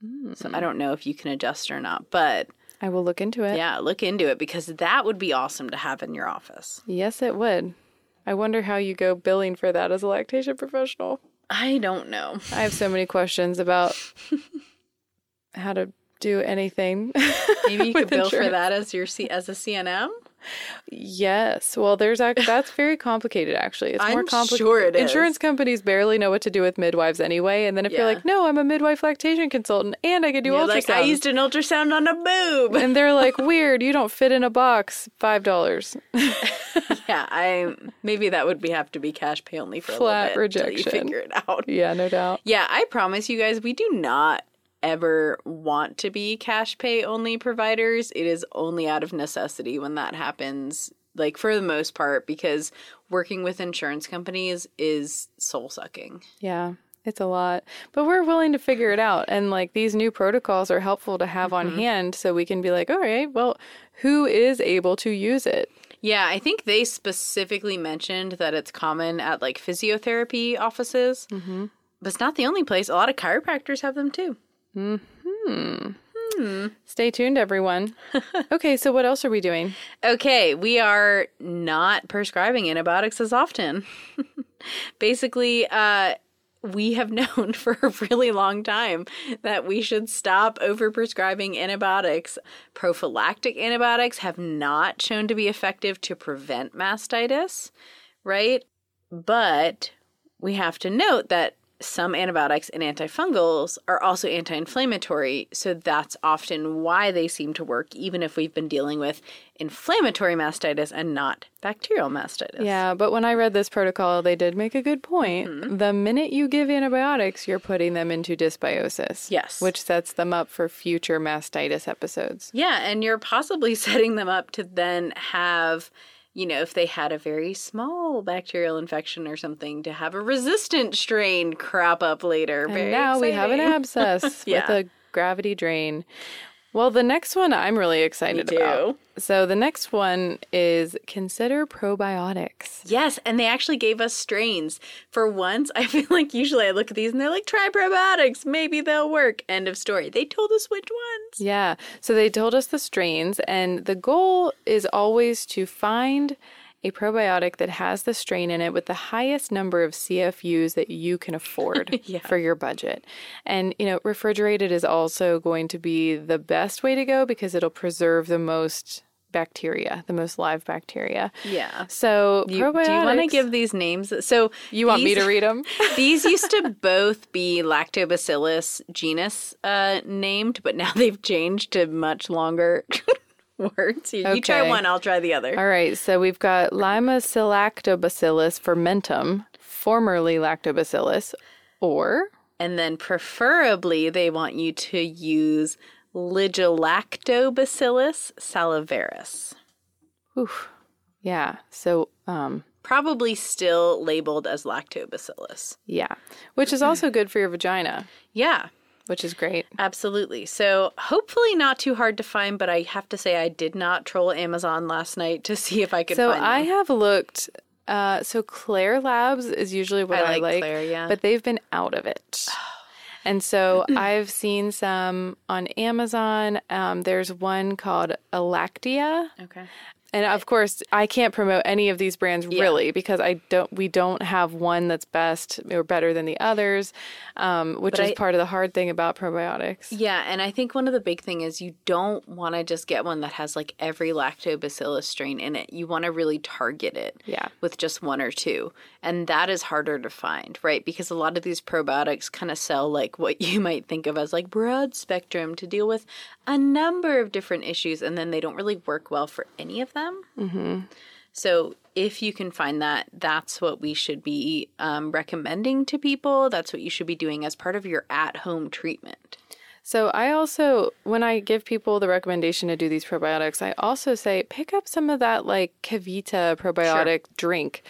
Hmm. So I don't know if you can adjust or not, but I will look into it. yeah, look into it because that would be awesome to have in your office. Yes, it would. I wonder how you go billing for that as a lactation professional. I don't know. I have so many questions about *laughs* how to do anything. Maybe you *laughs* could bill for that as your C- as a CNM. Yes. Well, there's ac- that's very complicated. Actually, it's more I'm complicated. sure it is. Insurance companies barely know what to do with midwives anyway. And then if you're like, no, I'm a midwife lactation consultant and I can do You're ultrasound, like I used an ultrasound on a boob. and they're like, *laughs* weird, you don't fit in a box. Five dollars. *laughs* Yeah, I maybe that would be have to be cash pay only for Flat a little bit until you rejection. figure it out. Yeah, no doubt. Yeah, I promise you guys, we do not ever want to be cash pay only providers. It is only out of necessity when that happens. Like for the most part, because working with insurance companies is soul sucking. Yeah, it's a lot. But we're willing to figure it out. And like these new protocols are helpful to have on hand so we can be like, all right, well, who is able to use it? Yeah, I think they specifically mentioned that it's common at like physiotherapy offices, mm-hmm. but it's not the only place. A lot of chiropractors have them too. Stay tuned, everyone. *laughs* okay, so what else are we doing? Okay, we are not prescribing antibiotics as often. *laughs* Basically, uh, we have *laughs* known for a really long time that we should stop overprescribing antibiotics. Prophylactic antibiotics have not shown to be effective to prevent mastitis, right? But we have to note that some antibiotics and antifungals are also anti inflammatory. So that's often why they seem to work, even if we've been dealing with inflammatory mastitis and not bacterial mastitis. Yeah, but when I read this protocol, they did make a good point. Mm-hmm. The minute you give antibiotics, you're putting them into dysbiosis. Yes. Which sets them up for future mastitis episodes. Yeah, and you're possibly *laughs* setting them up to then have, you know, if they had a very small bacterial infection or something, to have a resistant strain crop up later. Now we have an *laughs* abscess Yeah. with a gravity drain. Well, the next one I'm really excited about. So the next one is consider probiotics. Yes, and they actually gave us strains. For once, *laughs* I feel like usually I look at these and they're like, try probiotics, maybe they'll work. End of story. They told us which ones. Yeah. So they told us the strains, and the goal is always to find a probiotic that has the strain in it with the highest number of CFUs that you can afford *laughs* for your budget. And, you know, refrigerated is also going to be the best way to go because it'll preserve the most bacteria, the most live bacteria. Yeah. So, You, do you want to give these names? So You want me to read them? *laughs* These used to both be Lactobacillus genus uh, named, but now *laughs* they've changed to much longer words. You, you try one, I'll try the other. All right, so we've got Lactobacillus fermentum, formerly Lactobacillus, or And then preferably, they want you to use Ligilactobacillus salivarius. oof, yeah. So, um, Probably still labeled as lactobacillus. yeah, which is also good for your vagina, Yeah, which is great. Absolutely. So, hopefully not too hard to find, but I have to say I did not troll Amazon last night to see if I could So find I have looked. Uh, so Klaire Labs is usually what I I like like, Klaire, yeah. but they've been out of it. *sighs* And so *clears throat* I've seen some on Amazon. Um, there's one called Alactia. Okay. And of course, I can't promote any of these brands really because I don't. We don't have one that's best or better than the others, um, which But is I- part of the hard thing about probiotics. Yeah, and I think one of the big thing is you don't want to just get one that has like every lactobacillus strain in it. You want to really target it. Yeah. With just one or two. And that is harder to find, right? Because a lot of these probiotics kind of sell like what *laughs* you might think of as like broad spectrum to deal with a number of different issues and then they don't really work well for any of them. Mm-hmm. So if you can find that, that's what we should be um, recommending to people. That's what you should be doing as part of your at-home treatment. So I also, when I give people the recommendation to do these probiotics, I also say pick up some of that like KeVita probiotic drink,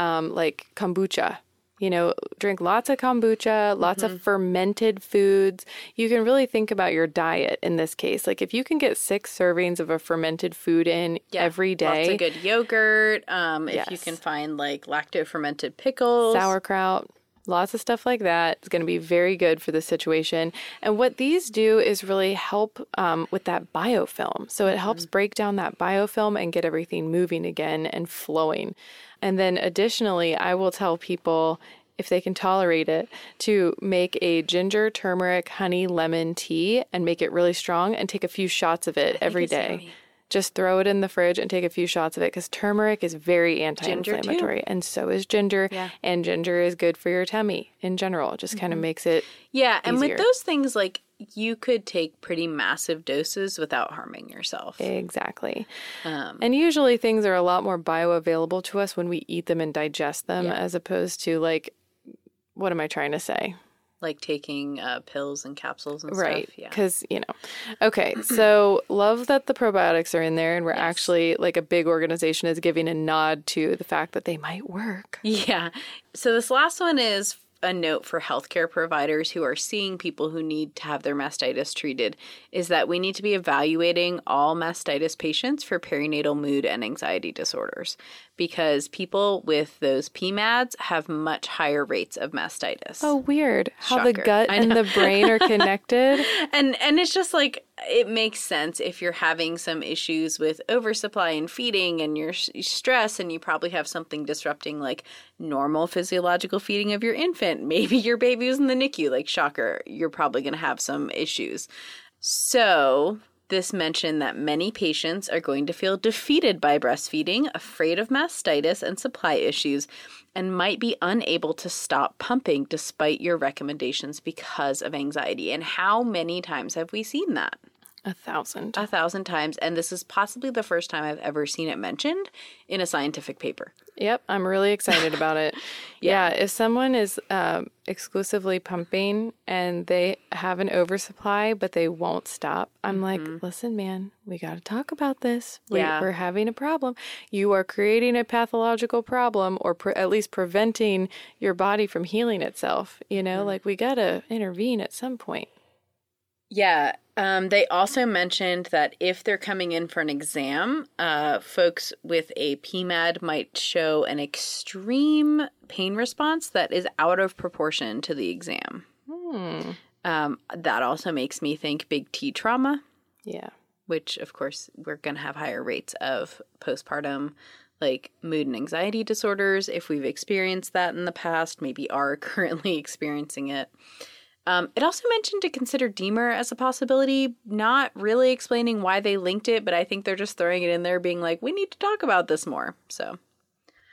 um, like kombucha. You know, drink lots of kombucha, lots Mm-hmm. of fermented foods. You can really think about your diet in this case. Like if you can get six servings of a fermented food in every day, Lots of good yogurt. Um, If you can find like lacto fermented pickles. sauerkraut, lots of stuff like that. It's going to be very good for the situation. And what these do is really help um, with that biofilm. So it helps break down that biofilm and get everything moving again and flowing. And then additionally, I will tell people. If they can tolerate it, to make a ginger, turmeric, honey, lemon tea and make it really strong and take a few shots of it every it's day. Just throw it in the fridge and take a few shots of it because turmeric is very anti inflammatory. and so is ginger. Yeah. And ginger is good for your tummy in general. It just kind of mm-hmm. makes it. Yeah, and with those things, like you could take pretty massive doses without harming yourself. Exactly. Um, And usually things are a lot more bioavailable to us when we eat them and digest them Yeah. as opposed to like, what am I trying to say? like taking uh, pills and capsules and Right. stuff. Yeah. Because, you know, okay. So *clears throat* love that the probiotics are in there and we're actually like a big organization is giving a nod to the fact that they might work. Yeah. So this last one is a note for healthcare providers who are seeing people who need to have their mastitis treated is that we need to be evaluating all mastitis patients for perinatal mood and anxiety disorders because people with those PMADs have much higher rates of mastitis. Oh, weird. How the gut and the brain are *laughs* connected. and and it's just like it makes sense if you're having some issues with oversupply and feeding and your stress and you probably have something disrupting like normal physiological feeding of your infant *laughs* maybe your baby was in the NICU like shocker you're probably going to have some issues so this mentioned that many patients are going to feel defeated by breastfeeding, afraid of mastitis and supply issues, and might be unable to stop pumping despite your recommendations because of anxiety. And how many times have we seen that? A thousand. A thousand times. And this is possibly the first time I've ever seen it mentioned in a scientific paper. Yep, I'm really excited about it. *laughs* yeah. if someone is um, exclusively pumping and they have an oversupply, but they won't stop, I'm like, mm-hmm. listen, man, we got to talk about this. We, Yeah. We're having a problem. You are creating a pathological problem or pre- at least preventing your body from healing itself. You know, mm-hmm. like we got to intervene at some point. Yeah. Um, they also mentioned that if they're coming in for an exam, uh, folks with a PMAD might show an extreme pain response that is out of proportion to the exam. Hmm. Um, that also makes me think big T trauma, Yeah. which, of course, we're going to have higher rates of postpartum, like mood and anxiety disorders if we've experienced that in the past, maybe are *laughs* currently experiencing it. Um, it also mentioned to consider D-MER as a possibility, not really explaining why they linked it, but I think they're just throwing it in there, being like, we need to talk about this more. So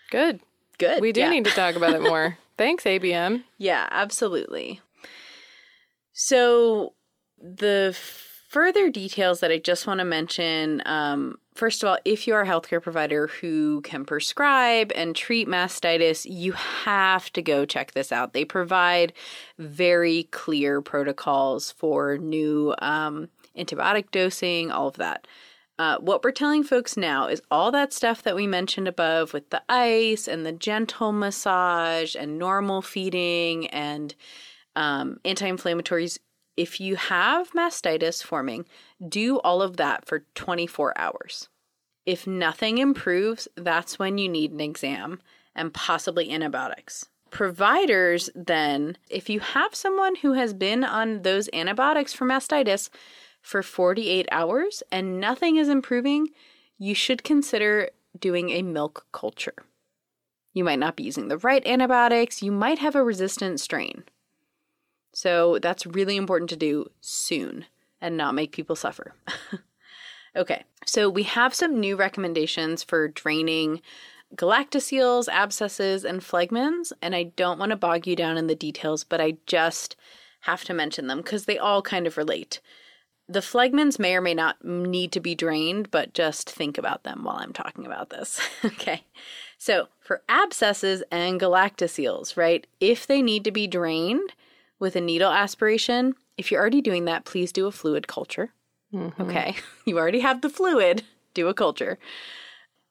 Good. good. We do Yeah. need to talk about it more. *laughs* Thanks, ABM. Yeah, absolutely. So, the further details that I just want to mention um, first of all, if you are a healthcare provider who can prescribe and treat mastitis, you have to go check this out. They provide very clear protocols for new um, antibiotic dosing, all of that. Uh, what we're telling folks now is all that stuff that we mentioned above with the ice and the gentle massage and normal feeding and um, anti inflammatories. If you have mastitis forming, do all of that for 24 hours. If nothing improves, that's when you need an exam and possibly antibiotics. Providers, then, if you have someone who has been on those antibiotics for mastitis for 48 hours and nothing is improving, you should consider doing a milk culture. You might not be using the right antibiotics, you might have a resistant strain. So that's really important to do soon and not make people suffer. *laughs* okay, so we have some new recommendations for draining galactoceles, abscesses, and phlegmons, and I don't want to bog you down in the details, but I just have to mention them because they all kind of relate. The phlegmons may or may not need to be drained, but just think about them while I'm talking about this. *laughs* okay. So, for abscesses and galactoceles, right? If they need to be drained with a needle aspiration, if you're already doing that, please do a fluid culture. Mm-hmm. Okay. *laughs* You already have the fluid, do a culture.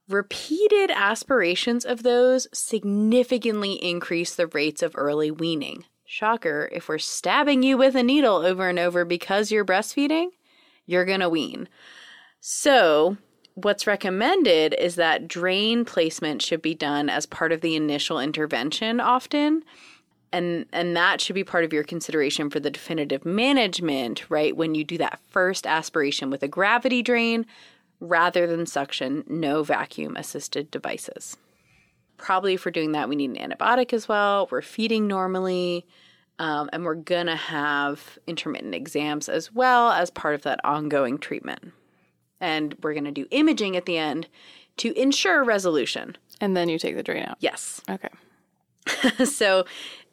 Repeated aspirations of those significantly increase the rates of early weaning. Shocker, if we're stabbing you with a needle over and over because you're breastfeeding, you're going to wean. So, what's recommended is that drain placement should be done as part of the initial intervention often. And and that should be part of your consideration for the definitive management, right? When you do that first aspiration with a gravity drain rather than suction, no vacuum assisted devices. Probably we're doing that, we need an antibiotic as well. We're feeding normally. Um, and we're going to have intermittent exams as well as part of that ongoing treatment. And we're going to do imaging at the end to ensure resolution. And then you take the drain out. Yes. Okay. *laughs* so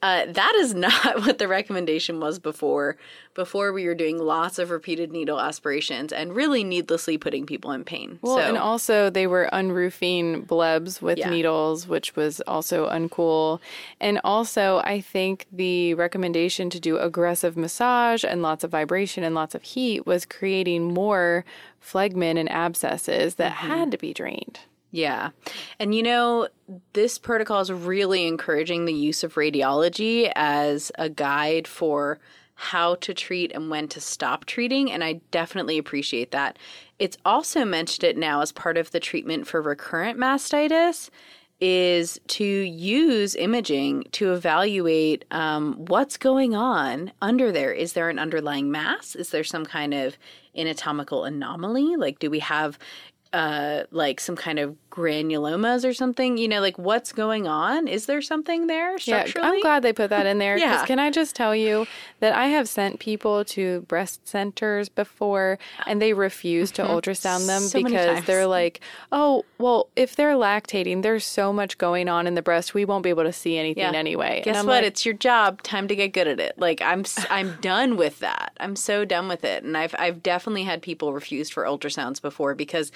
uh, that is *laughs* not what the recommendation was before. Before we were doing lots of repeated needle aspirations and really needlessly putting people in pain. Well, so and also they were unroofing blebs with Yeah. needles, which was also uncool. And also, I think the recommendation to do aggressive massage and lots of vibration and lots of heat was creating more phlegmon and abscesses that had to be drained. Yeah. And you know, this protocol is really encouraging the use of radiology as a guide for how to treat and when to stop treating. And I definitely appreciate that. It's also mentioned it now as part of the treatment for recurrent mastitis is to use imaging to evaluate um, what's going on under there. Is there an underlying mass? Is there some kind of anatomical anomaly? Like, do we have uh, like some kind of granulomas or something? You know, like what's going on? Is there something there Yeah, structurally? I'm glad they put that in there. Yeah. Can I just tell you that I have sent people to breast centers before and they refuse to ultrasound them Mm-hmm. So because they're like, oh, well, if they're lactating, there's so much going on in the breast, we won't be able to see anything anyway. And Guess what? like, it's your job. Time to get good at it. Like I'm, I'm *laughs* done with that. I'm so done with it. And I've, I've definitely had people refused for ultrasounds before because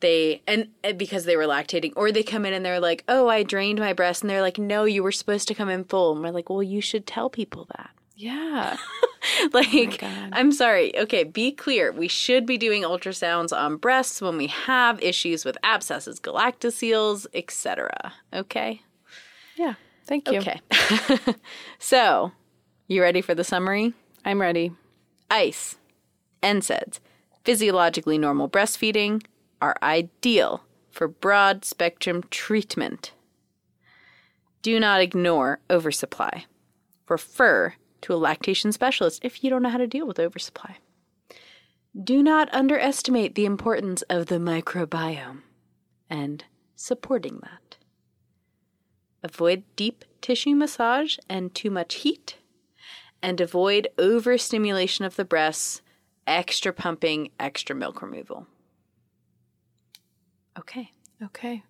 they, and and because they were lactating, or they come in and they're like, "Oh, I drained my breast," and they're like, "No, you were supposed to come in full." And we're like, "Well, you should tell people that." yeah. *laughs* like oh God. i'm sorry okay be clear we should be doing ultrasounds on breasts when we have issues with abscesses galactoceles etc okay Yeah. Thank you. okay *laughs* so you ready for the summary I'm ready. ice NSAIDs, physiologically normal breastfeeding, are ideal for broad spectrum treatment. Do not ignore oversupply. Refer to a lactation specialist if you don't know how to deal with oversupply. Do not underestimate the importance of the microbiome and supporting that. Avoid deep tissue massage and too much heat and avoid overstimulation of the breasts, extra pumping, extra milk removal. Okay. Okay.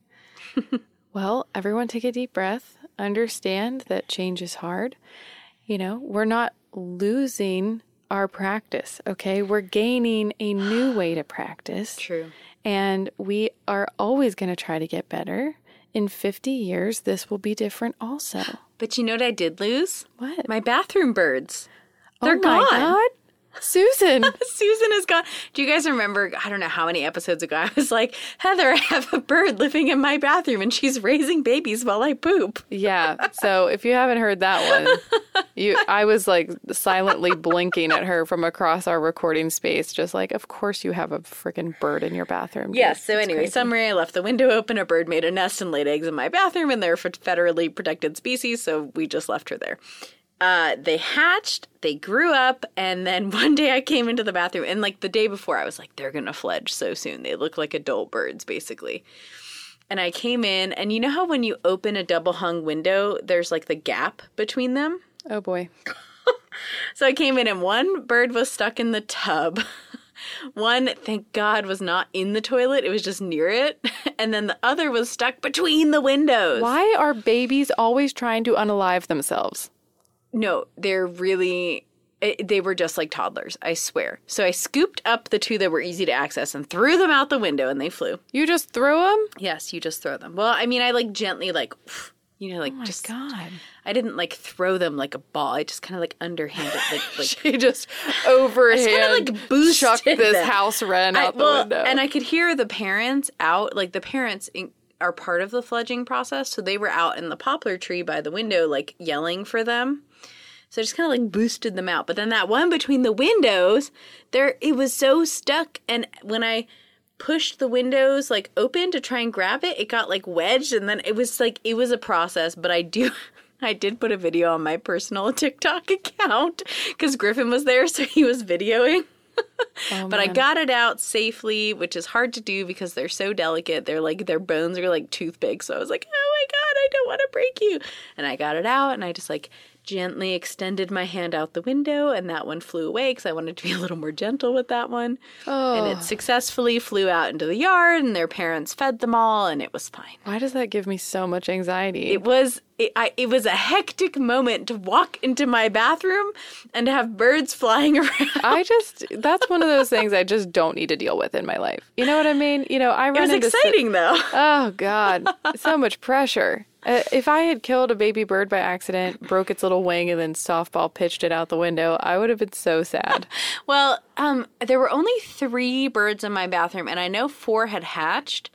*laughs* well, everyone take a deep breath. Understand that change is hard. You know, we're not losing our practice, okay? We're gaining a new way to practice. *gasps* True. And we are always going to try to get better. In 50 years, this will be different also. But you know what I did lose? What? My bathroom birds. Oh They're oh my gone. God. Susan. *laughs* Susan is gone. Do you guys remember? I don't know how many episodes ago *laughs* I was like, Heather, I have a bird living in my bathroom and she's raising babies while I poop. yeah. So if you haven't heard that one, you I was like silently blinking at her from across our recording space, just like, of course you have a freaking bird in your bathroom. Yes. So It's anyway, crazy. summary: I left the window open. A bird made a nest and laid eggs in my bathroom, and they're for federally protected species, so we just left her there. Uh, they hatched, they grew up, and then *laughs* one day I came into the bathroom, and like the day before, I was like, they're gonna fledge so soon. They look like adult birds, basically. And I came in, and you know how when you open a double hung window, there's like the gap between them? Oh boy. *laughs* So I came in and one bird was stuck in the tub. *laughs* One, thank God, was not in the toilet. It was just near it. And then the other was stuck between the windows. Why are babies always trying to unalive themselves? No, they're really. It, they were just like toddlers, I swear. So I scooped up the two that were easy to access and threw them out the window and they flew. You just threw them? Yes, you just throw them. Well, I mean, I like gently, like, *sighs* you know, like Oh my just. God. I didn't like throw them like a ball. I just kind of like underhanded, like, *laughs* like She just *laughs* overhand kinda, like, boosted chucked this them. house wren I- out the well, window. And I could hear the parents out, like the parents in, are part of the fledging process. So they were out in the poplar tree by the window, like yelling for them. So I just kind of like boosted them out. But then that one between the windows, there it was so stuck. And when I pushed the windows like open to try and grab it, it got like wedged. And then it was like, it was a process. But I do. *laughs* I did put a video on my personal *laughs* TikTok account because Griffin was there, so he was videoing. Oh, *laughs* But I got it out safely, which is hard to do because they're so delicate. They're like their bones are like toothpicks. So I was like, "Oh my god, I don't want to break you." And I got it out and I just like gently extended my hand out the window and that one flew away cuz I wanted to be a little more gentle with that one. Oh, And it oh. successfully flew out into the yard and their parents fed them all and it was fine. why does that give me so much anxiety? It was it, I, it was a hectic moment to walk into my bathroom and to have birds flying *laughs* around. I just that's one of those things I just don't need to deal with in my life. You know what I mean? You know, I run It was into si- exciting though. Oh God, so much pressure. Uh, if I had killed a baby bird by accident, broke its little wing, and then softball pitched it out the window, I would have been so sad. *laughs* Well, um, there were only three birds in my bathroom, and I know four had hatched,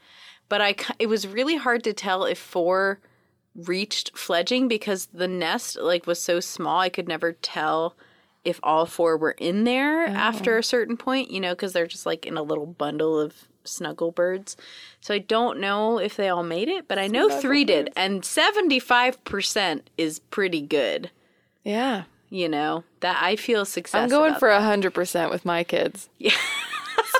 but I it was really hard to tell if four reached fledging because the nest like was so small. I could never tell if all four were in there after a certain point. You know, because they're just like in a little bundle of snuggle birds. So I don't know if they all made it, but I know three did, and seventy five percent is pretty good. Yeah, You know that I feel success. I'm going for a hundred percent with my kids. *laughs*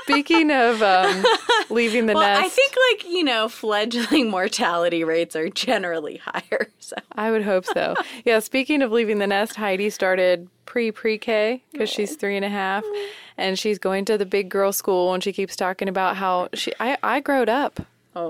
Speaking of um, *laughs* leaving the Well, nest, I think like you know, fledgling *laughs* mortality rates are generally higher. *laughs* So I would hope so. Yeah, speaking of leaving the nest, Heidi started pre pre K because she's three and a half, and she's going to the big girl school, and she keeps talking about how she I I growed up.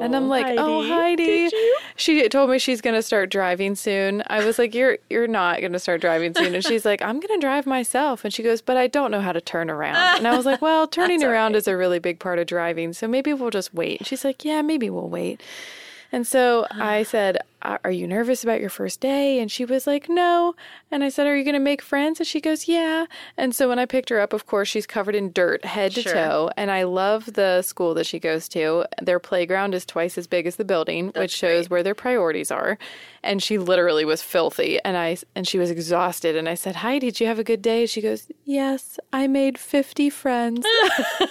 And I'm like, oh Heidi, she told me she's gonna start driving soon. I was like, you're you're not gonna start driving soon, and she's like, I'm gonna drive myself. And she goes, but I don't know how to turn around. And I was like, well, *laughs* turning around is a really big part of driving, so maybe we'll just wait. And she's like, yeah, maybe we'll wait. And so I said, "Are you nervous about your first day?" And she was like, "No." And I said, "Are you going to make friends?" And she goes, "Yeah." And so when I picked her up, of course, she's covered in dirt head to Sure. toe. And I love the school that she goes to. Their playground is twice as big as the building, which shows where their priorities are. And she literally was filthy. And I and she was exhausted. And I said, "Hi, did you have a good day?" She goes, "Yes, I made 50 friends." *laughs*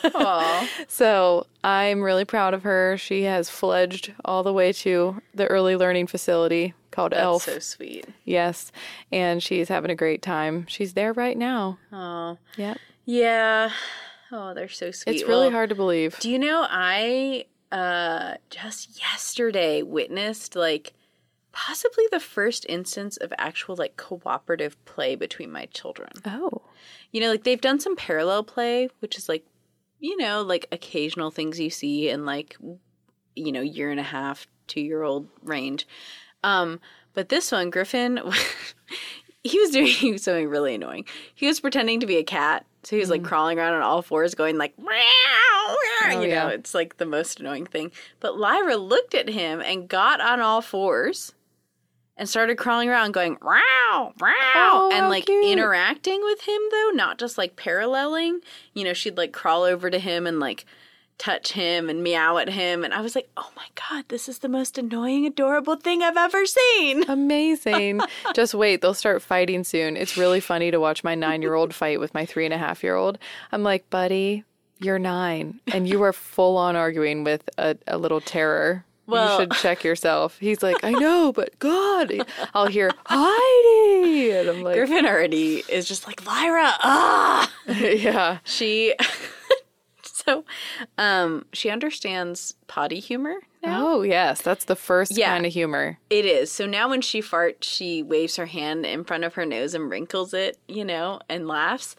*laughs* So I'm really proud of her. She has fledged all the way to the early learning facility called that's ELF. so sweet. yes. And she's having a great time. She's there right now. Oh Yep. yeah. Oh, they're so sweet. It's really Well, hard to believe. Do you know I uh just yesterday witnessed like possibly the first instance of actual like cooperative play between my children. Oh. You know, like they've done some parallel play, which is like you know, like occasional things you see in like you know, year and a half, 2-year-old range. Um but this one Griffin *laughs* he was doing *laughs* something really annoying. He was pretending to be a cat. So he was like crawling around on all fours going like meow, meow, you know, it's like the most annoying thing. But Lyra looked at him and got on all fours and started crawling around going wow, wow Oh, and like cute. interacting with him though, not just like paralleling. You know, she'd like crawl over to him and like touch him and meow at him and I was like, "Oh my god, this is the most annoying adorable thing I've ever seen." *laughs* Amazing. Just wait, they'll start fighting soon. It's really funny to watch my nine year old *laughs* fight with my three and a half year old. I'm like, buddy, you're nine and you are full on arguing with a, a little terror. Well- you should check *laughs* yourself. He's like, I know, but God, I'll hear Heidi, and I'm like, Griffin already is just like, "Lyra, ah!" yeah, She so um she understands potty humor now. oh yes, that's the first Yeah. kind of humor. It is. So now when she farts, she waves her hand in front of her nose and wrinkles it, you know, and laughs.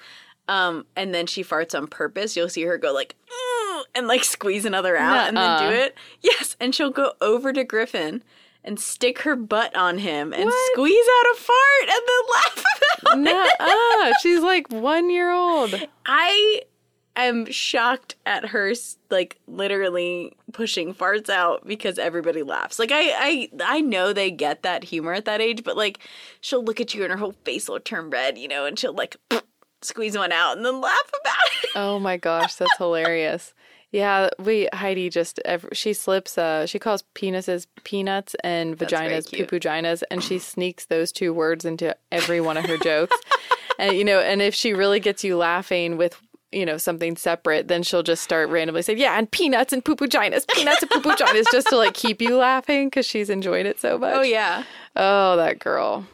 Um, and then she farts on purpose. You'll see her go like, "Mm," and like squeeze another out and then do it. Yes. And she'll go over to Griffin and stick her butt on him and What? squeeze out a fart and then *laughs* laugh about it. Nuh-uh. She's like one year old. I am shocked at her like literally pushing farts out because everybody laughs. Like I I I know they get that humor at that age, but like she'll look at you and her whole face will turn red, you know, and she'll like *sniffs* squeeze one out and then laugh about it. *laughs* Oh my gosh, that's hilarious. Yeah, we Heidi just she slips uh she calls penises peanuts and vaginas cute. poo-poo-ginas and she *clears throat* sneaks those two words into every one of her jokes. and you know, and if she really gets you laughing with you know something separate, then she'll just start randomly say, "Yeah, and peanuts and poo-poo-ginas, peanuts and poo-poo-ginas," just to like keep you laughing because she's enjoyed it so much. Oh, yeah. Oh, that girl.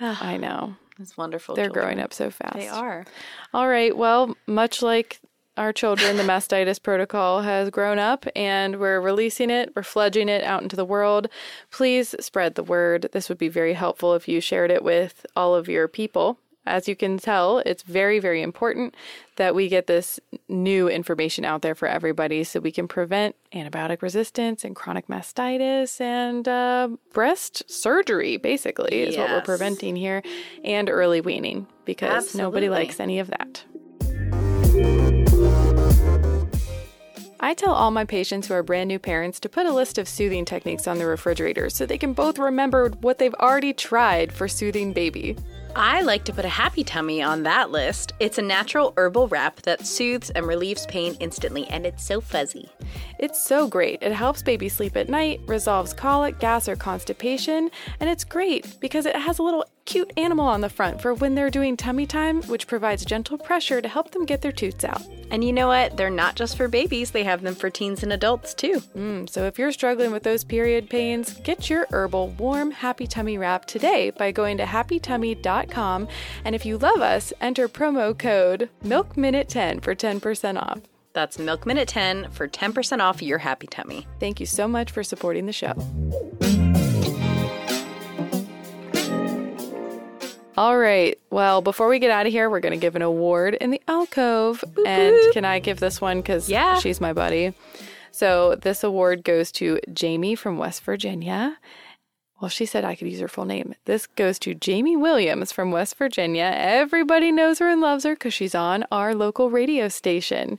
Ah, I know. It's wonderful. They're children. growing up so fast. They are. All right. Well, much like our children, the mastitis protocol has grown up and we're releasing it, we're fledging it out into the world. Please spread the word. This would be very helpful if you shared it with all of your people. As you can tell, it's very, very important that we get this new information out there for everybody so we can prevent antibiotic resistance and chronic mastitis and uh, breast surgery, basically, is what we're preventing here, and early weaning because nobody likes any of that. I tell all my patients who are brand new parents to put a list of soothing techniques on the refrigerator so they can both remember what they've already tried for soothing baby. I like to put a HappiTummi on that list. It's a natural herbal wrap that soothes and relieves pain instantly, and it's so fuzzy. It's so great. It helps baby sleep at night, resolves colic, gas, or constipation, and it's great because it has a little cute animal on the front for when they're doing tummy time, which provides gentle pressure to help them get their toots out. And you know what? They're not just for babies, they have them for teens and adults too. Mm, so if you're struggling with those period pains, get your herbal warm HappiTummi wrap today by going to happitummi.com. And if you love us, enter promo code MILKMINUTE10 for 10% off. That's Milk Minute 10 for 10% off your HappiTummi. Thank you so much for supporting the show. All right. Well, before we get out of here, we're going to give an award in the alcove. and can I give this one? Because Yeah. she's my buddy. So this award goes to Jamie from West Virginia. Well, she said I could use her full name. This goes to Jamie Williams from West Virginia. Everybody knows her and loves her because she's on our local radio station.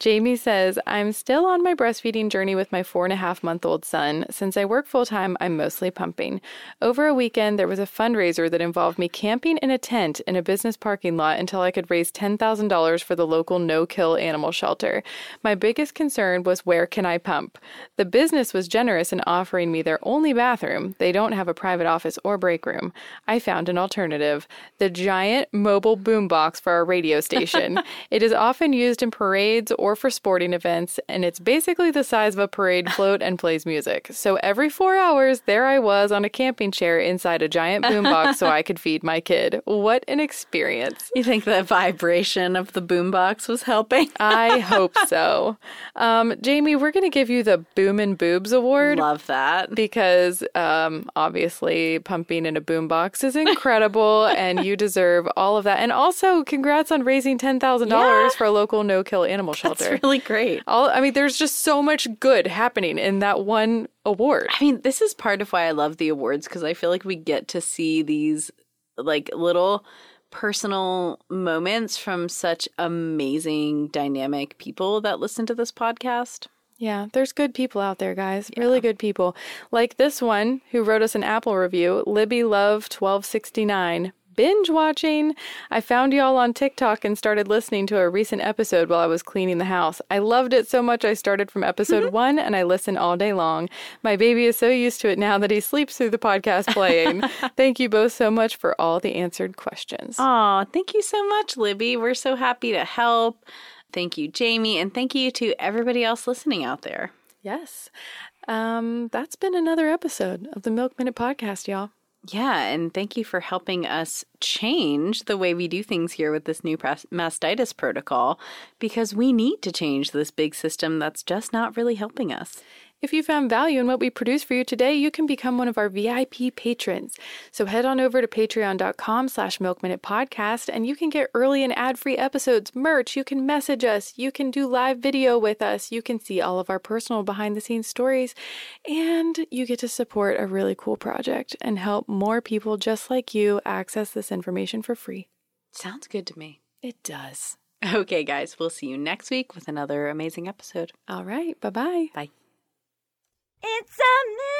Jamie says, I'm still on my breastfeeding journey with my four and a half month old son. Since I work full time, I'm mostly pumping. Over a weekend, there was a fundraiser that involved me camping in a tent in a business parking lot until I could raise $10,000 for the local no kill animal shelter. My biggest concern was where can I pump? The business was generous in offering me their only bathroom. They don't have a private office or break room. I found an alternative the giant mobile boombox for our radio station. *laughs* it is often used in parades or for sporting events, and it's basically the size of a parade *laughs* float and plays music. So every four hours, there I was on a camping chair inside a giant boombox so I could feed my kid. What an experience! You think the vibration of the boombox was helping? I hope *laughs* so. Um, Jamie, we're going to give you the Boom and Boobs Award. Love that. because um, obviously pumping in a boombox is *laughs* incredible and you deserve all of that. And also, congrats on raising $10,000 Yeah. for a local no kill animal shelter. It's really great. all, I mean, there's just so much good happening in that one award. I mean, this is part of why I love the awards because I feel like we get to see these like little personal moments from such amazing, dynamic people that listen to this podcast. Yeah, there's good people out there, guys. Really good people. Like this one who wrote us an Apple review, Libby Love 1269. Binge watching. I found y'all on TikTok and started listening to a recent episode while I was cleaning the house. I loved it so much I started from episode one and I listen all day long. My baby is so used to it now that he sleeps through the podcast playing. *laughs* Thank you both so much for all the answered questions. Aw, thank you so much, Libby. We're so happy to help. Thank you, Jamie, and thank you to everybody else listening out there. Yes. Um, that's been another episode of the Milk Minute Podcast, y'all. Yeah, and thank you for helping us change the way we do things here with this new mastitis protocol because we need to change this big system that's just not really helping us. If you found value in what we produce for you today, you can become one of our VIP patrons. So head on over to patreon.com slash milkminutepodcast and you can get early and ad-free episodes, merch, you can message us, you can do live video with us, you can see all of our personal behind-the-scenes stories, and you get to support a really cool project and help more people just like you access this information for free. Sounds good to me. It does. Okay, guys, we'll see you next week with another amazing episode. All right, bye-bye. Bye. It's a